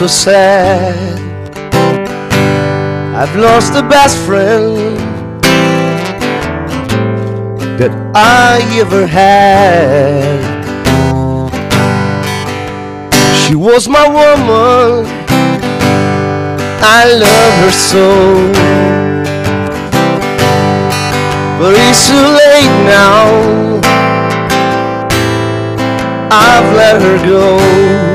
so sad. I've lost the best friend that I ever had. She was my woman. I love her so. But it's too late now. I've let her go.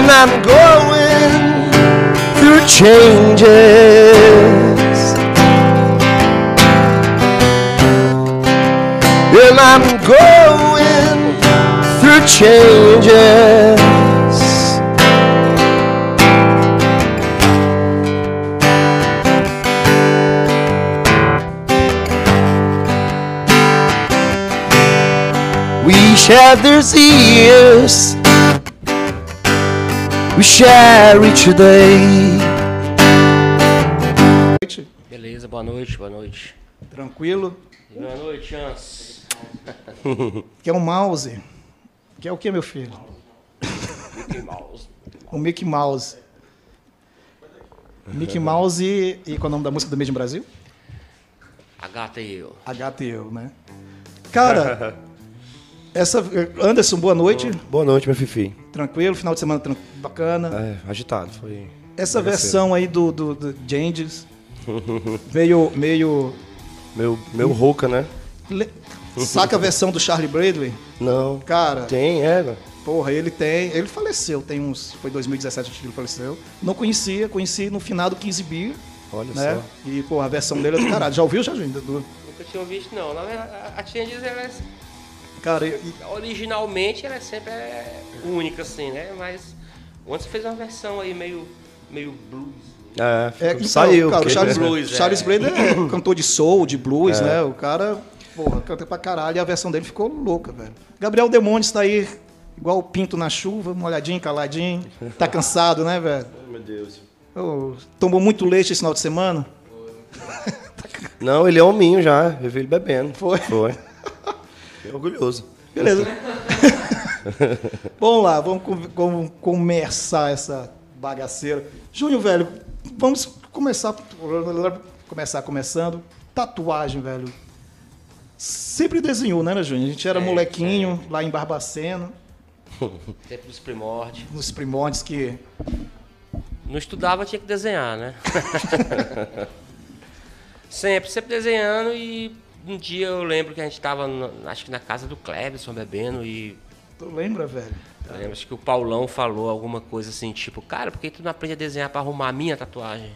And I'm going through changes. And I'm going through changes. We shed their years. We share each day. Beleza, boa noite, boa noite. Tranquilo? Boa noite, Chance. Que é um mouse. Que é o que, meu filho? Mickey Mouse. O Mickey Mouse. Mickey Mouse e, e qual é o nome da música do Made in Brasil? A gata e eu. A gata e eu, né? Cara, essa Anderson, boa noite. Boa noite, meu Fifi. Tranquilo, final de semana tran- bacana. É, agitado, foi. Essa versão aí do, do, do Changes, meio, meio... Meu, meu rouca, né? le- Saca a versão do Charlie Bradley? Não. Cara, Tem, é. porra, ele tem... Ele faleceu, tem uns... Foi 2017 que ele faleceu. Não conhecia, conheci no final do 15 Beer, Olha né? só. E, porra, a versão dele é do caralho. Já ouviu? Do- Nunca tinha visto, não. Na verdade, a- a Changes, ela é, Cara, e- originalmente, ela é sempre é única, assim, né? Mas ontem você fez uma versão aí meio, meio blues. É, É, então, saiu. cara, o Charles, Blues, é. Charles Bradley é cantor de soul, de blues, né? O cara, porra, canta pra caralho e a versão dele ficou louca, velho. Gabriel Demontes tá aí, igual o pinto na chuva, molhadinho, caladinho. Tá cansado, né, velho? Meu Deus. Ô, tomou muito leite esse final de semana? Não, ele é hominho já. Eu vi ele bebendo. Foi? Foi. Fiquei orgulhoso. Beleza. vamos lá, vamos, vamos começar essa bagaceira. Júnior, velho, vamos começar. Começar começando. Tatuagem, velho. Sempre desenhou, né, né, Júnior? A gente era É, molequinho lá em Barbacena, Tempo dos primórdios. nos primórdios que. Não estudava, tinha que desenhar, né? sempre, sempre desenhando e um dia eu lembro que a gente tava, na- acho que na casa do Clebson bebendo e Tu lembra, velho? eu lembro acho que o Paulão falou alguma coisa assim, tipo, cara, por que tu não aprende a desenhar pra arrumar a minha tatuagem?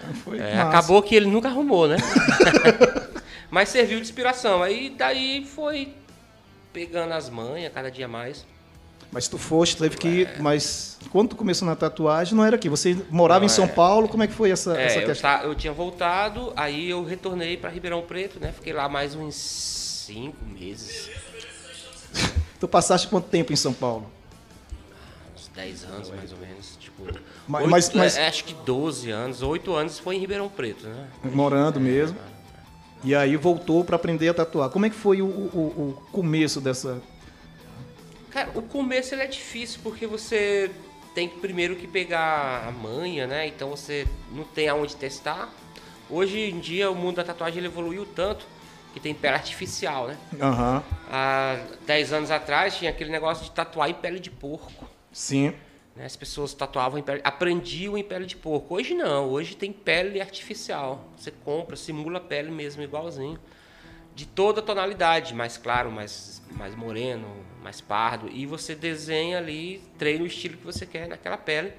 É, acabou que ele nunca arrumou, né? Mas serviu de inspiração. Aí daí foi pegando as manhas cada dia mais. Mas tu foste, teve que ir. Mas quando tu começou na tatuagem, não era aqui. Você morava em São Paulo, como é que foi essa, essa É, eu, questão? ta- eu tinha voltado, aí eu retornei pra Ribeirão Preto, né? Fiquei lá mais uns cinco meses, Tu passaste quanto tempo em São Paulo? uns 10 anos mais ou menos. Tipo, Mas- mas- mas- é, acho que 12 anos, 8 anos foi em Ribeirão Preto, né? Morando mesmo. E aí voltou para aprender a tatuar. Como é que foi o, o- o começo dessa. Cara, o começo ele é difícil porque você tem que primeiro que pegar a manha, né? Então você não tem aonde testar. Hoje em dia o mundo da tatuagem evoluiu tanto que tem pele artificial, né? Aham. Há 10 anos atrás tinha aquele negócio de tatuar em pele de porco. Sim. né? As pessoas tatuavam em pele, aprendiam em pele de porco. Hoje não, hoje tem pele artificial. Você compra, simula a pele mesmo, igualzinho. De toda tonalidade, mais claro, mais, mais moreno, mais pardo. E você desenha ali, treina o estilo que você quer naquela pele.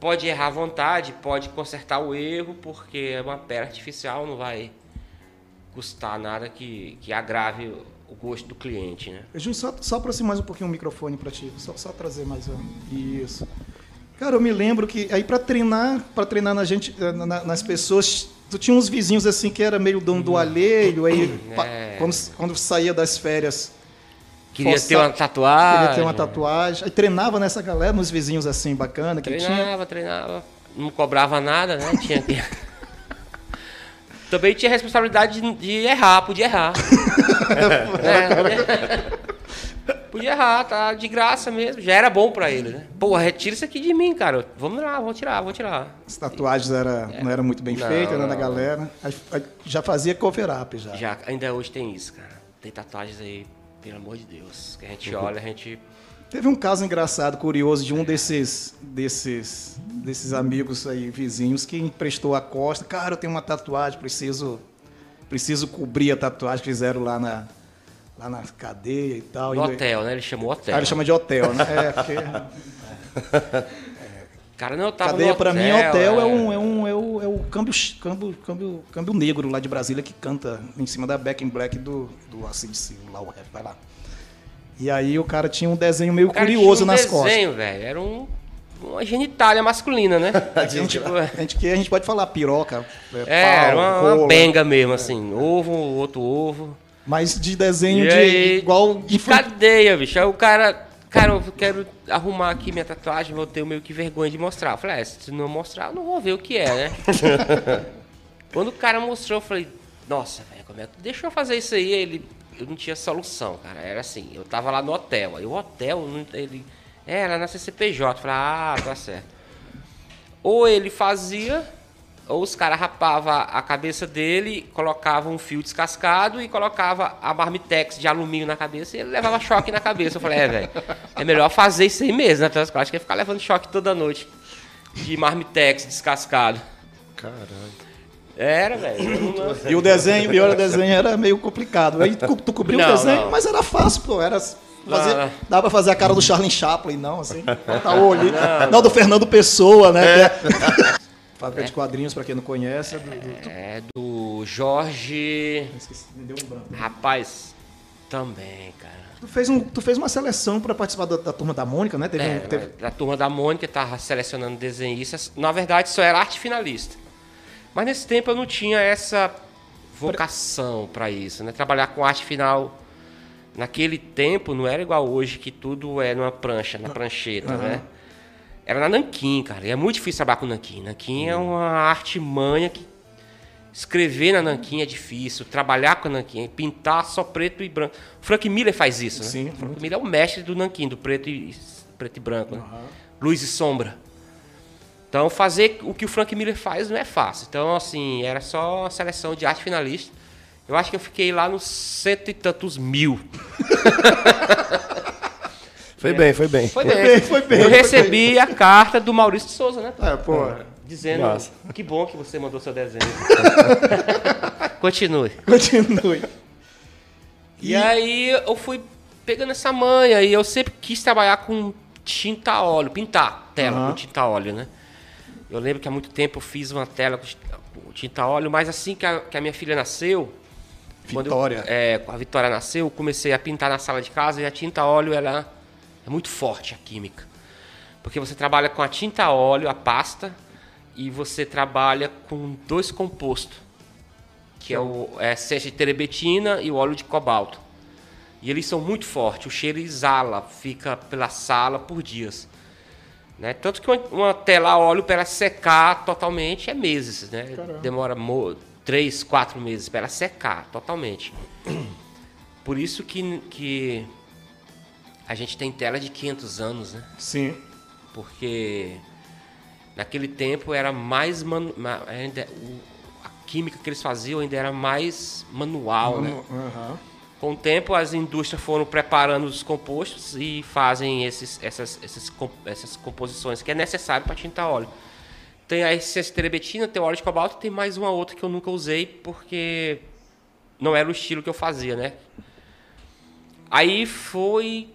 Pode errar à vontade, pode consertar o erro, porque é uma pele artificial, não vai custar nada que, que agrave o gosto do cliente, né? Júnior, só, só aproximar mais um pouquinho o microfone pra ti. Só, só trazer mais um. Isso. Cara, eu me lembro que aí pra treinar, para treinar na gente, eh, na- nas pessoas, tu tinha uns vizinhos assim que era meio dono do alheio, aí pa- É. quando, quando saía das férias, Queria Forçar- ter uma tatuagem. queria ter uma tatuagem. Aí treinava nessa galera, nos vizinhos assim bacana que tinha. Treinava, treinava. Não cobrava nada, né? Tinha que. Também tinha responsabilidade de, de errar, podia errar. É, podia errar, tá de graça mesmo. Já era bom pra ele, né? Pô, retira isso aqui de mim, cara. Vamos lá, vou tirar, vou tirar. As tatuagens era, não eram muito bem Não, feitas, né, da galera. Já fazia cover up já. Já, ainda hoje tem isso, cara. Tem tatuagens aí, pelo amor de Deus. Que a gente olha, a gente. Teve um caso engraçado, curioso, de um desses, desses, desses amigos aí, vizinhos, que emprestou a costa. Cara, eu tenho uma tatuagem, preciso, preciso cobrir a tatuagem que fizeram lá na, lá na cadeia e tal. No E- hotel, né? Ele chamou hotel. Ah, ele chama de hotel, né? É, porque Cara, não, eu tava cadeia hotel, mim, hotel é, um, é, um, é o, é o câmbio, câmbio, câmbio, câmbio negro lá de Brasília que canta em cima da Back in Black do, do ACDC, lá o rap, vai lá. E aí o cara tinha um desenho meio curioso um nas costas. desenho, velho. Era um, uma genitália masculina, né? A gente, Tipo, a gente, que a gente pode falar piroca, é, É, pau, era uma, uma benga mesmo, assim. Ovo, outro ovo. mas de desenho E de aí, igual de cadeia, bicho. Aí o cara, cara, eu quero arrumar aqui minha tatuagem, vou ter meio que vergonha de mostrar. Eu falei, é, se não mostrar, eu não vou ver o que é, né? Quando o cara mostrou, eu falei, nossa, velho, como é que. Deixa eu fazer isso aí. Ele, eu não tinha solução, cara. Era assim, eu tava lá no hotel. Aí o hotel, ele. É, era na CCPJ. Eu falei, ah, tá certo. Ou ele fazia, ou os caras rapavam a cabeça dele, colocavam um fio descascado e colocava a marmitex de alumínio na cabeça e ele levava choque na cabeça. Eu falei, é, velho, é melhor fazer isso aí mesmo, né? Acho que ia ficar levando choque toda noite de marmitex descascado. Caralho. Era, velho. E o desenho, e olha, o desenho era meio complicado. Aí tu, tu cobriu o Não, desenho, não. mas era fácil, pô. Era fazer, Não, não. dava pra fazer a cara do Charlie Chaplin, não, assim. Botar o olho. Não, do Fernando Pessoa, né? é- Fábrica de quadrinhos, pra quem não conhece. é do- do- É do Jorge. Esqueci, me deu um branco. Rapaz, também, cara. Tu fez, um, tu fez uma seleção pra participar da, da turma da Mônica, né? Teve, É, um- teve- A turma da Mônica tava selecionando desenhistas. Na verdade, só era arte finalista. Mas nesse tempo eu não tinha essa vocação para isso, né? Trabalhar com arte final naquele tempo não era igual hoje que tudo é numa prancha, na prancheta, né? Era na nanquim, cara. E é muito difícil trabalhar com nanquim. Nanquim é uma arte manha que escrever na nanquim é difícil, trabalhar com a nanquim, pintar só preto e branco. Frank Miller faz isso, né? Sim, Frank Miller é o mestre do nanquim, do preto e preto e branco, né? Luz e sombra. Então fazer o que o Frank Miller faz não é fácil. Então assim, era só uma seleção de arte finalista. Eu acho que eu fiquei lá nos cento e tantos mil. Foi bem, foi bem. Foi, bem, bem. foi bem, Eu foi recebi a carta do Maurício de Souza, né? É, pô. Dizendo Massa. que bom que você mandou seu desenho. Continue. Continue. E aí eu fui pegando essa manha e eu sempre quis trabalhar com tinta a óleo, pintar tela Aham. com tinta a óleo, né? Eu lembro que há muito tempo eu fiz uma tela com tinta a óleo, mas assim que a, que a minha filha nasceu, quando eu- Vitória. é, a Vitória nasceu, eu comecei a pintar na sala de casa e a tinta a óleo ela é muito forte a química. Porque você trabalha com a tinta a óleo, a pasta, e você trabalha com dois compostos, que é o é, de terebetina e o óleo de cobalto. E eles são muito fortes, o cheiro exala, fica pela sala por dias. Né? Tanto que uma, uma tela a óleo para ela secar totalmente é meses, né? Demora mo- três, quatro meses para ela secar totalmente. Por isso que, que a gente tem tela de 500 anos, né? Sim. Porque naquele tempo era mais manu- ma- ainda a química que eles faziam ainda era mais manual, né? Aham. Com o tempo, as indústrias foram preparando os compostos e fazem esses, essas, essas, essas composições que é necessário para tintar óleo. Tem a esterebetina, tem o óleo de cobalto, tem mais uma outra que eu nunca usei porque não era o estilo que eu fazia, né? Aí foi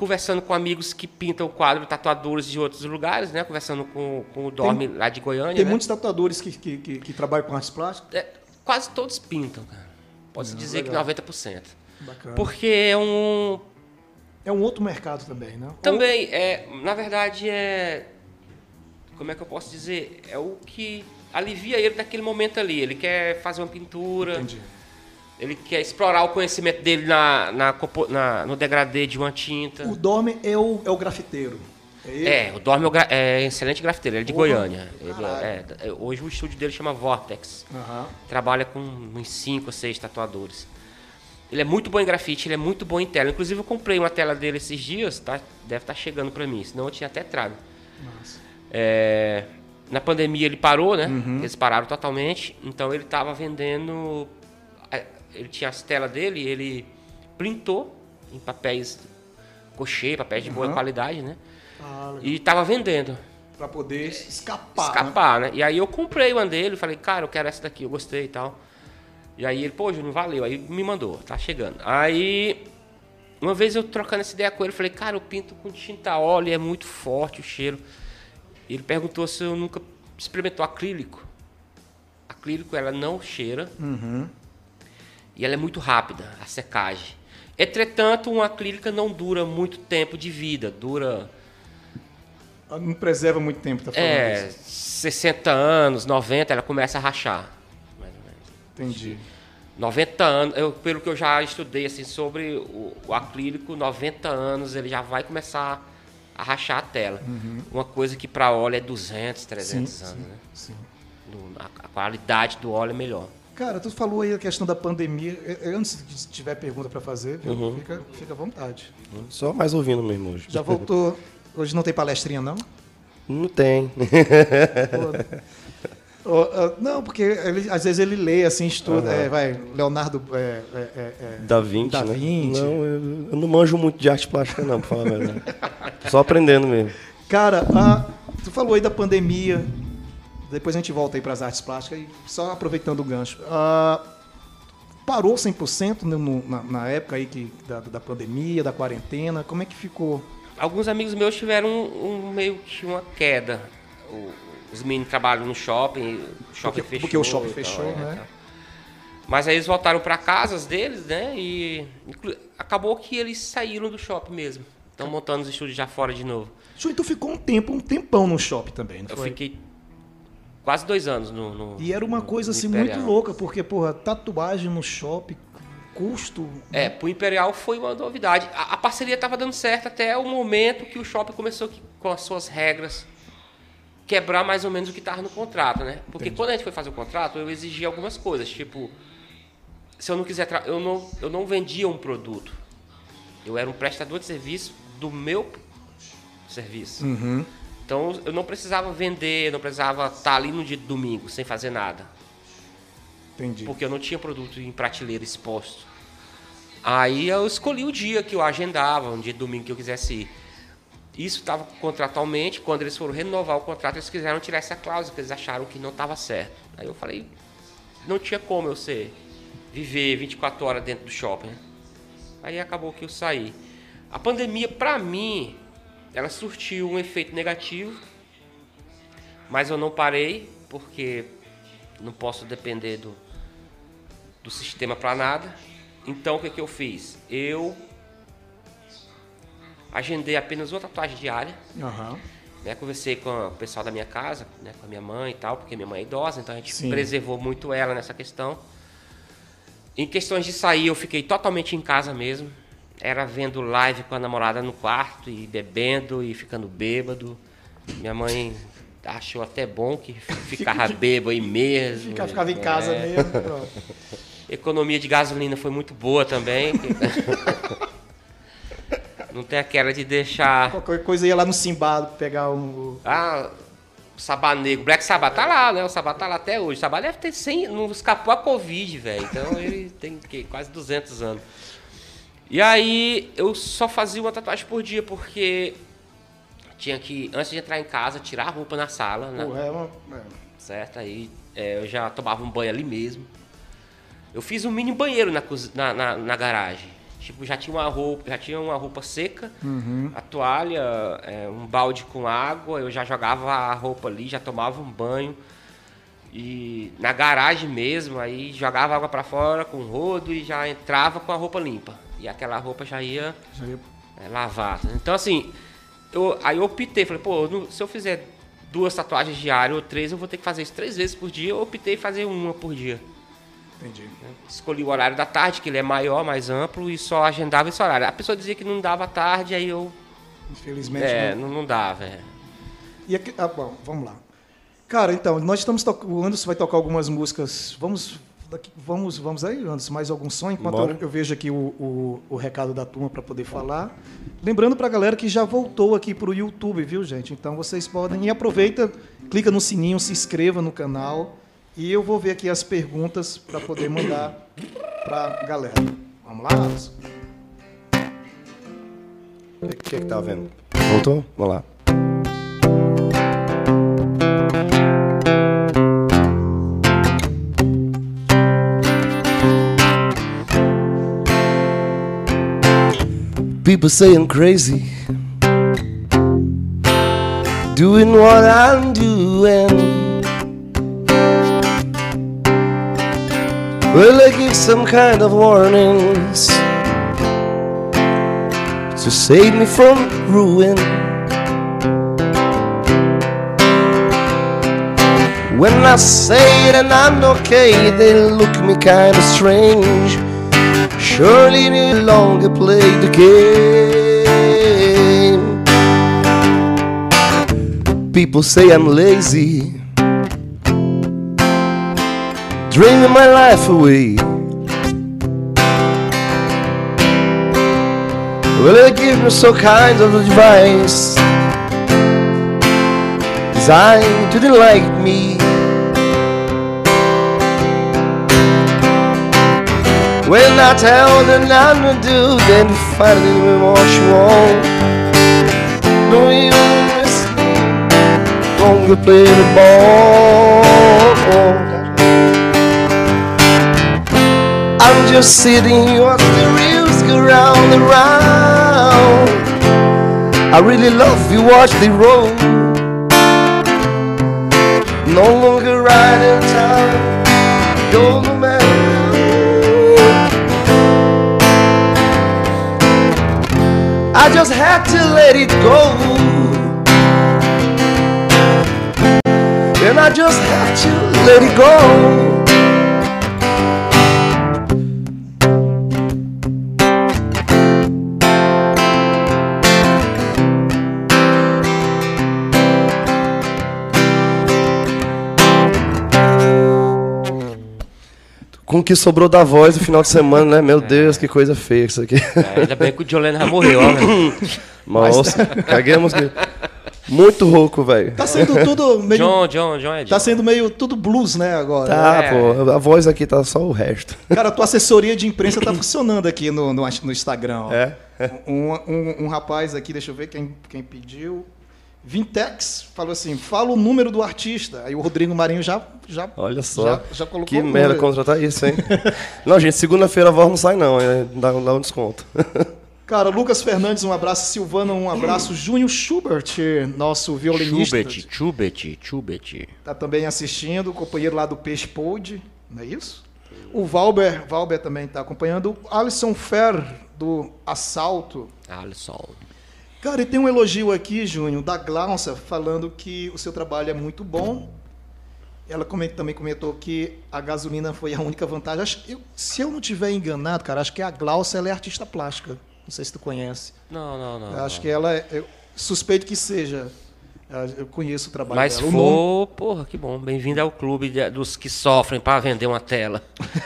conversando com amigos que pintam o quadro, tatuadores de outros lugares, né? Conversando com, com o Dorme lá de Goiânia. Tem né? muitos tatuadores que, que, que, que trabalham com artes plásticas. É, quase todos pintam, cara. Posso dizer legal. que 90%. Bacana. Porque é um. É um outro mercado também, né? Também, é, na verdade, é. Como é que eu posso dizer? É o que alivia ele naquele momento ali. Ele quer fazer uma pintura, Entendi. Ele quer explorar o conhecimento dele na, na, na- no degradê de uma tinta. O Dorme é o, é o grafiteiro. É? É, o Dorme é é excelente grafiteiro, ele é de Porra, Goiânia. Ele caralho. é- é, hoje o estúdio dele chama Vortex. Aham. trabalha com uns 5 ou 6 tatuadores. Ele é muito bom em grafite, ele é muito bom em tela. Inclusive eu comprei uma tela dele esses dias, tá? Deve estar chegando para mim, senão eu tinha até trago. É, na pandemia ele parou, né? Eles pararam totalmente, então ele estava vendendo. Ele tinha as telas dele, ele printou em papéis cochê, papéis de boa Uhum. qualidade, né? Ah. E estava vendendo Pra poder escapar. né? escapar, né? E aí eu comprei uma dele, falei, cara, eu quero essa daqui, eu gostei e tal. E aí ele, pô, não valeu. Aí me mandou, tá chegando. Aí, uma vez eu trocando essa ideia com ele, falei, cara, eu pinto com tinta óleo, é muito forte o cheiro. E ele perguntou se eu nunca experimentou acrílico. Acrílico, ela não cheira. E ela é muito rápida, a secagem. Entretanto, uma acrílica não dura muito tempo de vida, dura Não preserva muito tempo, tá falando é, isso. 60 anos, 90, ela começa a rachar. Mais ou menos. Entendi. 90 anos, eu, pelo que eu já estudei assim, sobre o, o acrílico, 90 anos ele já vai começar a rachar a tela. Uma coisa que para óleo é 200, 300 Uhum. Sim, anos. sim, né? sim. A, a qualidade do óleo é melhor. Cara, tu falou aí a questão da pandemia. É, é, Antes de tiver pergunta pra fazer? Uhum. Fica, fica à vontade. Só mais ouvindo mesmo hoje. Já voltou. Hoje não tem palestrinha, não? Não tem. Não, porque ele- às vezes ele lê assim, estuda. é, vai, Leonardo. É, é, é, Da Vinci, Da né? Vinci. Não, eu, eu não manjo muito de arte plástica, não, pra falar a verdade. Só aprendendo mesmo. Cara, a- tu falou aí da pandemia. Depois a gente volta aí para as artes plásticas. E só aproveitando o gancho. Ah, parou 100% no, no- na, na época aí que, da, da pandemia, da quarentena? Como é que ficou? Alguns amigos meus tiveram um, um- meio que uma queda. Os meninos trabalham no shopping, o shopping Porque- fechou. porque o shopping e tal, fechou, é, né? Mas aí eles voltaram para casas deles, né? E acabou que eles saíram do shopping mesmo. Estão montando os estúdios já fora de novo. Tu ficou um tempo, um tempão no shopping também, não Eu foi? fiquei quase dois anos no. no- E era uma coisa assim Imperial. muito louca, porque, porra, tatuagem no shopping, custo. É, pro Imperial foi uma novidade. A, a parceria estava dando certo até o momento que o shopping começou que- com as suas regras quebrar mais ou menos o que estava no contrato, né? Porque quando a gente foi fazer o contrato, eu exigia algumas coisas, tipo, se eu não quiser, eu não, eu não vendia um produto. Eu era um prestador de serviço do meu serviço. Uhum. Então eu não precisava vender, não precisava estar ali no dia de domingo sem fazer nada Entendi. porque eu não tinha produto em prateleira exposto. Aí eu escolhi o dia que eu agendava, um dia de domingo que eu quisesse ir. Isso estava contratualmente, quando eles foram renovar o contrato, eles quiseram tirar essa cláusula, que eles acharam que não estava certo. Aí eu falei, não tinha como eu ser, viver 24 horas dentro do shopping. Aí acabou que eu saí. A pandemia, para mim, ela surtiu um efeito negativo, mas eu não parei, porque não posso depender do, do sistema para nada. Então o que, que eu fiz? Eu agendei apenas uma tatuagem diária. Aham. Né? Conversei com o pessoal da minha casa, né? com a minha mãe e tal, porque minha mãe é idosa, então a gente Sim. preservou muito ela nessa questão. Em questões de sair, eu fiquei totalmente em casa mesmo. Era vendo live com a namorada no quarto e bebendo e ficando bêbado. Minha mãe achou até bom que ficava bêbado aí mesmo. Fica, ficava em casa É. mesmo. pronto. Economia de gasolina foi muito boa também. Não tem aquela de deixar. Qualquer coisa ia lá no Simbado pegar um. Ah, o Sabá Negro, Black Sabbath tá lá, né? O Sabá tá lá até hoje. O Sabá deve ter 100, não escapou a Covid, velho. Então ele tem que, quase 200 anos. E aí eu só fazia uma tatuagem por dia, porque tinha que, antes de entrar em casa, tirar a roupa na sala, né? Porra, é uma- é. certo? Aí é, eu já tomava um banho ali mesmo. Eu fiz um mini banheiro na, na, na, na garagem. Tipo, já tinha uma roupa, já tinha uma roupa seca, a toalha, é, um balde com água, eu já jogava a roupa ali, já tomava um banho. E na garagem mesmo, aí jogava água pra fora com rodo e já entrava com a roupa limpa. E aquela roupa já ia Já ia- é, lavar. Então, assim, eu, aí eu optei, falei, pô, se eu fizer duas tatuagens diárias ou três, eu vou ter que fazer isso três vezes por dia. Eu optei fazer uma por dia. Entendi. Escolhi o horário da tarde, que ele é maior, mais amplo, e só agendava esse horário. A pessoa dizia que não dava tarde, aí eu. Infelizmente. É, não. não, dava. É. E aqui, ah, bom, vamos lá. Cara, então, nós estamos tocando. O Anderson vai tocar algumas músicas. Vamos. Daqui- Vamos, vamos aí, Anderson, mais algum som? Enquanto eu, eu vejo aqui o, o, o recado da turma para poder falar. Lembrando para a galera que já voltou aqui para o YouTube, viu, gente? Então vocês podem. E aproveita, clica no sininho, se inscreva no canal. E eu vou ver aqui as perguntas para poder mandar para a galera. Vamos lá, Anderson? O que, que é que tá vendo? Voltou? Vamos lá. People say I'm crazy Doing what I'm doing Well, I give some kind of warnings to save me from ruin. When I say that I'm okay, they look me kinda strange. Surely no longer play the game. People say I'm lazy, dreaming my life away. Will they give me some kind of advice Designed to delight me When I tell them not to do Then find it even more wrong Don't even miss me Don't you play the ball I'm just sitting, watch the reels go round and round. I really love you, watch the road. No longer riding time, go I just had to let it go. And I just had to let it go. Com o que sobrou da voz no final de semana, né? Meu Deus, que coisa feia isso aqui. É, ainda bem que o Jolene já morreu, ó, velho. Nossa, caguei a música. Muito rouco, velho. Tá sendo tudo meio. John, John, John é John. Tá sendo meio tudo blues, né, agora? Tá, É. pô, a voz aqui tá só o resto. Cara, a tua assessoria de imprensa tá funcionando aqui no, no, no Instagram. Ó. É? Um, um, um rapaz aqui, deixa eu ver quem, quem pediu. Vintex falou assim: fala o número do artista. Aí o Rodrigo Marinho já, já, Olha só. já, já colocou Que o merda contratar isso, hein? não, gente, segunda-feira a voz não sai, não. é, Dá, dá um desconto. Cara, Lucas Fernandes, um abraço. Silvana, um abraço. Júnior Schubert, nosso violinista, Chubet, Chubet, Chubet. tá também assistindo. Companheiro lá do Peixe Pod, não é isso? O Valber, Valber também tá acompanhando. O Alisson Fer, do Assalto. Alisson. Cara, e tem um elogio aqui, Júnior, da Glaucia, falando que o seu trabalho é muito bom. Ela também comentou que a gasolina foi a única vantagem. Acho- eu- se eu não tiver enganado, cara, acho que a Glaucia ela é artista plástica. Não sei se tu conhece. Não, não, não. Eu acho não. que ela é. Eu suspeito que seja. Ah, eu conheço o trabalho Mas dela. Mas for, porra, que bom. Bem-vindo ao clube de, dos que sofrem para vender uma tela.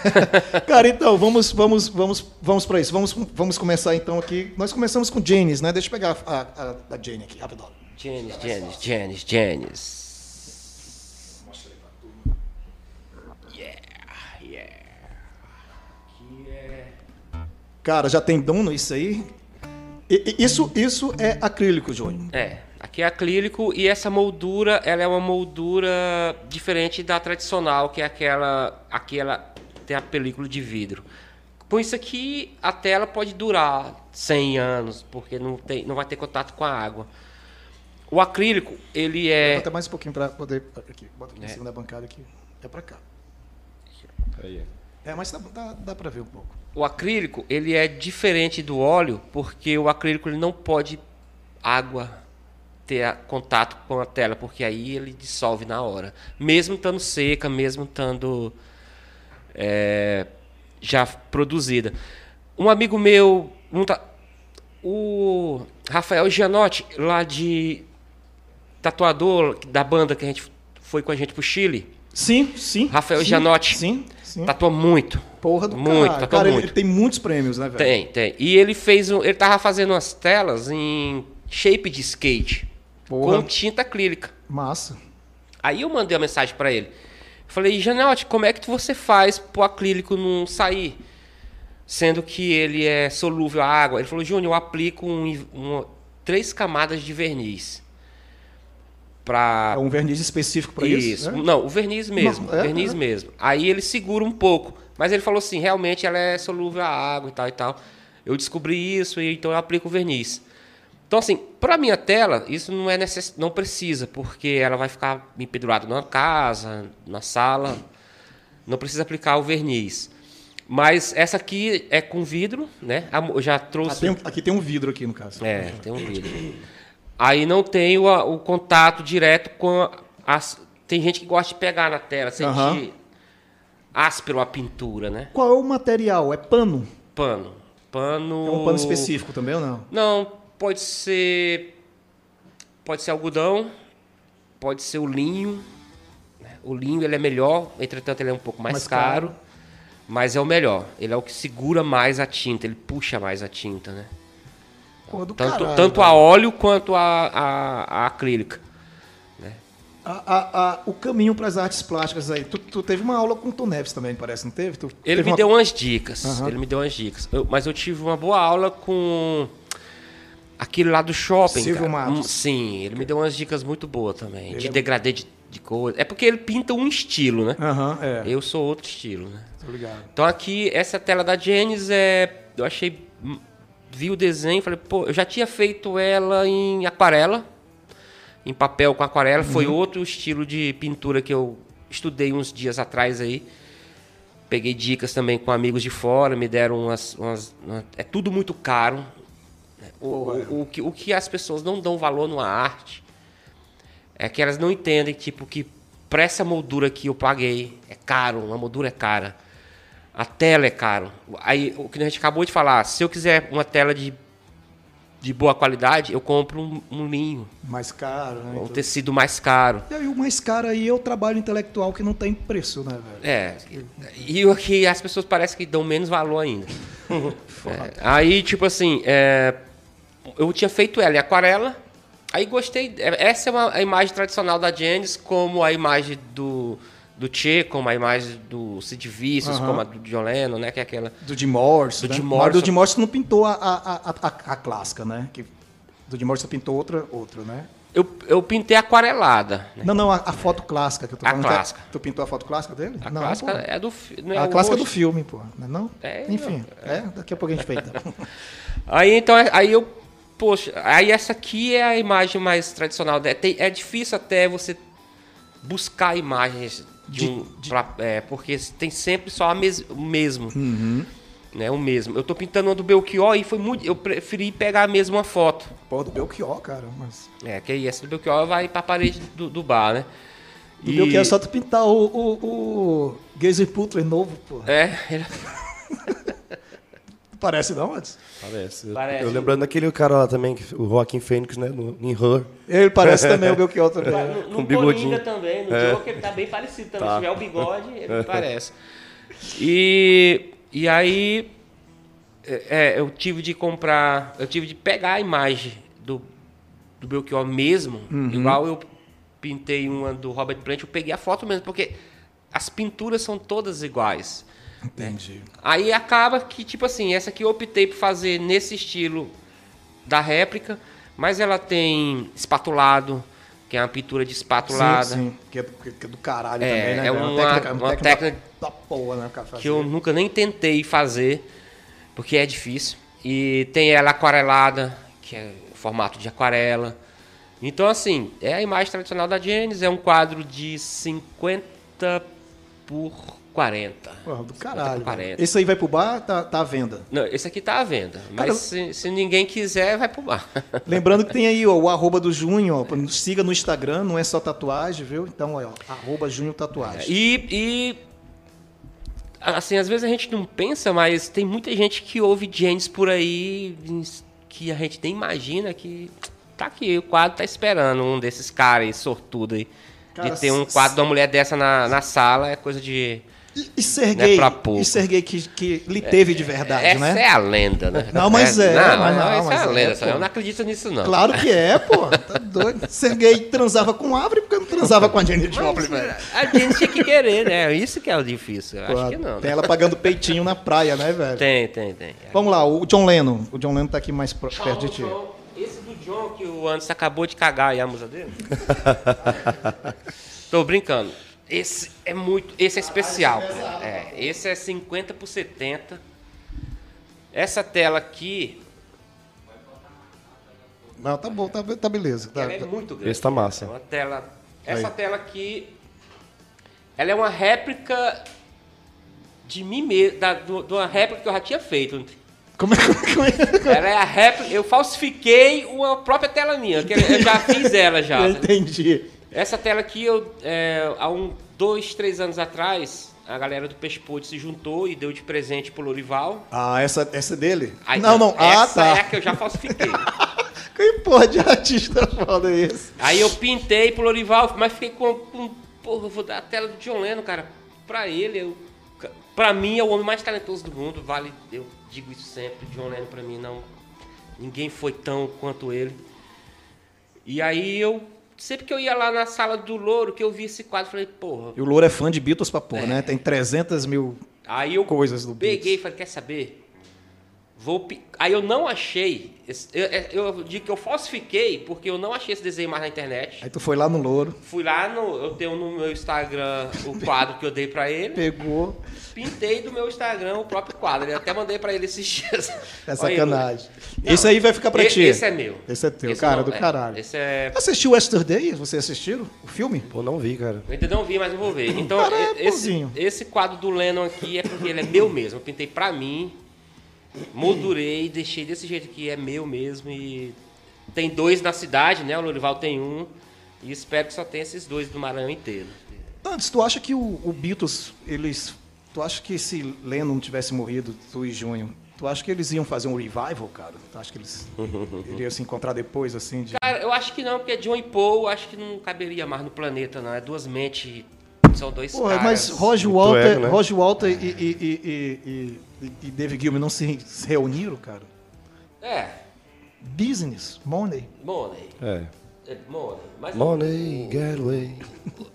Cara, então, vamos vamos vamos vamos para isso. Vamos, vamos começar então aqui. Nós começamos com Janis, né? Deixa eu pegar a, a, a Jane aqui, rapidão. Janis, Janis, Janis, Janis. Cara, já tem dono isso aí? Isso, isso é acrílico, Júnior. É aqui é acrílico e essa moldura, ela é uma moldura diferente da tradicional, que é aquela, aquela tem a película de vidro. Com isso aqui, a tela pode durar 100 anos, porque não, tem, não vai ter contato com a água. O acrílico, ele é... Bota mais um pouquinho pra poder. Aqui, bota aqui em cima da bancada aqui. É pra cá. Aí. É, mas dá, dá, dá pra ver um pouco. O acrílico, ele é diferente do óleo, porque o acrílico ele não pode água ter contato com a tela, porque aí ele dissolve na hora. Mesmo estando seca, mesmo estando é, já produzida. Um amigo meu, um ta- o Rafael Gianotti, lá de tatuador da banda que a gente foi com a gente pro Chile, Sim, sim. Rafael sim, Gianotti. Sim, sim. tatua muito. Porra do muito, Cara, ele, muito. ele tem muitos prêmios, né, velho? Tem, tem. E ele fez um. Ele tava fazendo umas telas em shape de skate. Porra. Com tinta acrílica. Massa. Aí eu mandei uma mensagem pra ele. Falei, Janelte, como é que você faz pro acrílico não sair? Sendo que ele é solúvel à água. Ele falou, Júnior, eu aplico um, um- três camadas de verniz. Pra É um verniz específico pra isso? isso. né? Não, o verniz mesmo. Não, é, verniz é. mesmo. Aí ele segura um pouco. Mas ele falou assim, realmente ela é solúvel à água e tal e tal. Eu descobri isso e então eu aplico o verniz. Então assim, para minha tela, isso não é necess... não precisa, porque ela vai ficar pendurada na casa, na sala. Não precisa aplicar o verniz. Mas essa aqui é com vidro, né? Eu já trouxe tem um- aqui tem um vidro aqui, no caso. é, tem um vídeo. Aí não tem o, o contato direto com as. Tem gente que gosta de pegar na tela, sentir Aham. áspero a pintura, né? Qual é o material? É pano? Pano. Pano. É um pano específico também ou não? Não, pode ser. Pode ser algodão, pode ser o linho. né? O linho ele é melhor, entretanto ele é um pouco mais, Mais caro, caro. mas é o melhor. Ele é o que segura mais a tinta, ele puxa mais a tinta, né? Do Tanto, caralho, tanto a óleo quanto a, a, a acrílica. A- a- o caminho para as artes plásticas aí. Tu, tu teve uma aula com o Tom Neves também, parece, não teve? Tu Ele teve me uma- deu umas dicas. Ele me deu umas dicas. Mas eu tive uma boa aula com aquele lá do shopping. Silvio cara. Matos. Hum, sim, ele me deu umas dicas muito boas também. Ele de é- degradê de, de coisa. É porque ele pinta um estilo, né? Aham, é. Eu sou outro estilo, né? Tô ligado. Então aqui, essa tela da Janis é. Eu achei. hum, Vi o desenho, falei, pô, eu já tinha feito ela em aquarela, em papel com aquarela. Foi outro estilo de pintura que eu estudei uns dias atrás aí. Peguei dicas também com amigos de fora, me deram umas. umas- uma- é tudo muito caro. O, o, o que, o que as pessoas não dão valor numa arte é que elas não entendem, tipo, que pra essa moldura que eu paguei é caro, uma moldura é cara. A tela é caro. Aí, o que a gente acabou de falar, se eu quiser uma tela de, de boa qualidade, eu compro um, um linho, Mais caro, né? um Então- tecido mais caro. E aí o mais caro aí é o trabalho intelectual que não tem preço, né, velho? É, e o que as pessoas parecem que dão menos valor ainda. É, aí, tipo assim, é, eu tinha feito ela em aquarela, aí gostei. é, Essa é uma, a imagem tradicional da Janis, como a imagem do, do Che, como a imagem do Sid Vicious, Aham. como a do John Lennon, né? Que é aquela. Do Jim Morrison, Do né? Jim Mas Morrison. do Jim Morrison não pintou a, a, a, a, a clássica, né? Que, do Jim Morrison pintou outra, outra, né? Eu, eu pintei aquarelada. né? Não, não, a, a foto clássica que eu tô A falando. é- clássica. Tu pintou a foto clássica dele? A não, clássica pô. é do. Não é A clássica do rosto. filme, pô. Não é não? É, Enfim, é, daqui a pouco a gente feita. Aí então, aí eu, poxa, aí essa aqui é a imagem mais tradicional. né? Tem- é difícil até você buscar imagens de, De- um, pra- é, porque tem sempre só a mes, o mesmo, né, o mesmo. Eu tô pintando uma do Belchior e foi muito, eu preferi pegar a mesma foto. Pô, do Belchior, cara. Mas... É, que aí essa do Belchior vai pra parede do, do bar, né? Do Belchior é só tu pintar o, o, o Geyser Putler novo, pô. É, ele- Parece não, Mads? Parece. Parece. Eu lembrando daquele cara lá também, que- o Joaquim Fênix, né? No, em Her. Ele parece também o Belchior também. No, no. Coringa também, no É. Joker ele tá bem parecido também. Tá. Se tiver o bigode, ele parece. E, e aí é, eu tive de comprar, eu tive de pegar a imagem do, do Belchior mesmo, igual eu pintei uma do Robert Plant, eu peguei a foto mesmo, porque as pinturas são todas iguais. Entendi. Aí acaba que, tipo assim, essa aqui eu optei por fazer nesse estilo da réplica, mas ela tem espatulado, que é uma pintura de espatulada, Sim, sim. Que é, do- que é do caralho É, também, né? é velho? uma- uma técnica da porra, né? cara que eu nunca nem tentei fazer, porque é difícil. E tem ela aquarelada, que é o formato de aquarela. Então, assim, é a imagem tradicional da Genesis, é um quadro de 50 por 40. Porra, do 50 caralho. por 40. velho. Esse aí vai pro bar, tá, tá à venda. Não, esse aqui tá à venda. Mas se, se ninguém quiser, vai pro bar. Lembrando que tem aí ó, o arroba do Junho, ó, siga no Instagram, não é só tatuagem, viu? Então, ó, arroba Junho Tatuagem. E, e, assim, às vezes a gente não pensa, mas tem muita gente que ouve James por aí que a gente nem imagina que tá aqui, o quadro tá esperando um desses caras aí, sortudo aí. Cara, de ter um quadro de uma mulher dessa na, na sala é coisa de. E, e Serguei, é pouco. e Serguei que, que lhe teve de verdade, Essa né? é a lenda, né? Não, mas é, Não, mas não, não, essa mas é a é, lenda. pô. eu não acredito nisso, não. Claro que é, pô. Tá doido. Serguei transava com árvore porque não transava com a Jenny Joplin, velho. A gente tinha que querer, né? Isso que é o difícil. Pô, acho que não. Tem né? ela pagando peitinho na praia, né, velho? Tem, tem, tem. Vamos lá, o John Lennon. O John Lennon tá aqui mais perto de ti. Esse do John que o Anderson acabou de cagar aí a musa dele. Tô brincando. Esse é muito. Esse é especial. cara. É, esse é 50 por 70. Essa tela aqui, Não, tá bom, tá, tá beleza. Tá, ela é tá. muito grande. Esse tá massa. Uma tela. Essa Aí. tela aqui. Ela é uma réplica de mim mesmo. Da, do- de uma réplica que eu já tinha feito. Como é como é- como é- Ela é a réplica. Eu falsifiquei uma própria tela minha. Que eu já fiz ela já. Eu entendi. Essa tela aqui, eu, é, há um, dois, três anos atrás, a galera do Peixe Podre se juntou e deu de presente pro Lorival. Ah, essa, essa é dele? Aí, não, não. Ah, essa tá. é a que eu já falsifiquei. Que porra de artista foda é esse? Aí eu pintei pro Lorival, mas fiquei com. com porra, eu vou dar a tela do John Lennon, cara. Pra ele, eu, pra mim, é o homem mais talentoso do mundo. Vale, eu digo isso sempre. John Lennon, pra mim, não. Ninguém foi tão quanto ele. E aí eu. Sempre que eu ia lá na sala do Louro, que eu vi esse quadro, falei, porra. E o Louro é fã de Beatles pra porra, né? Tem 300 mil Aí eu coisas do peguei Beatles. e falei, quer saber? Vou pi- Aí eu não achei. esse- Eu, eu, eu digo que eu falsifiquei porque eu não achei esse desenho mais na internet. Aí tu foi lá no Louro, Fui lá no. Eu tenho no meu Instagram o quadro que eu dei pra ele. pegou. Pintei do meu Instagram o próprio quadro. Eu até mandei pra ele esses dias. É aí, sacanagem. Não, Esse aí vai ficar pra e- ti. Esse é meu. Esse é teu, cara, não, do caralho. Esse é. Assistiu Yesterday? Vocês assistiram o filme? Pô, não vi, cara. Eu ainda não vi, mas eu vou ver. Então, Cara, é esse, bonzinho. esse quadro do Lennon aqui é porque ele é meu mesmo. Eu pintei pra mim, moldurei, deixei desse jeito aqui, é meu mesmo. E tem dois na cidade, né? O Lorival tem um. E espero que só tenha esses dois do Maranhão inteiro. Antes, tu acha que o, o Beatles, eles. Tu acha que se Lennon tivesse morrido, tu e Junho, tu acha que eles iam fazer um revival, cara? Tu acha que eles iriam se encontrar depois, assim? De... Cara, eu acho que não, porque John e Paul acho que não caberia mais no planeta, não. É duas mentes, são dois Porra, caras. mas Roger Walter, ego, né? Roger Walter e, e, e, e, e, David Gilmour não se, reuniram, cara? É, Business, money. Money. É. É, Money. Mas Money, get away,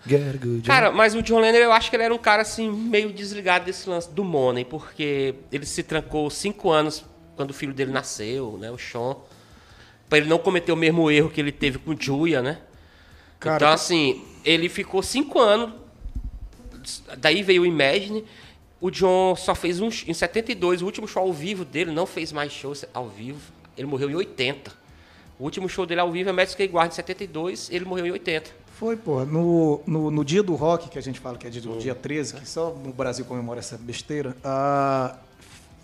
get a good job. Cara, mas o John Lennon, eu acho que ele era um cara assim, meio desligado desse lance do Money, porque ele se trancou cinco anos quando o filho dele nasceu, né? O Sean. Pra ele não cometer o mesmo erro que ele teve com Julia, né? Cara, então, assim, ele ficou cinco anos. Daí veio o Imagine. O John só fez um. Em 72, o último show ao vivo dele, não fez mais shows ao vivo. Ele morreu em 80. O último show dele ao vivo é Magic Guard em 72, ele morreu em 80. Foi, pô. No, no, no dia do rock, que a gente fala que é dia, Hum. dia 13, que só no Brasil comemora essa besteira, ah,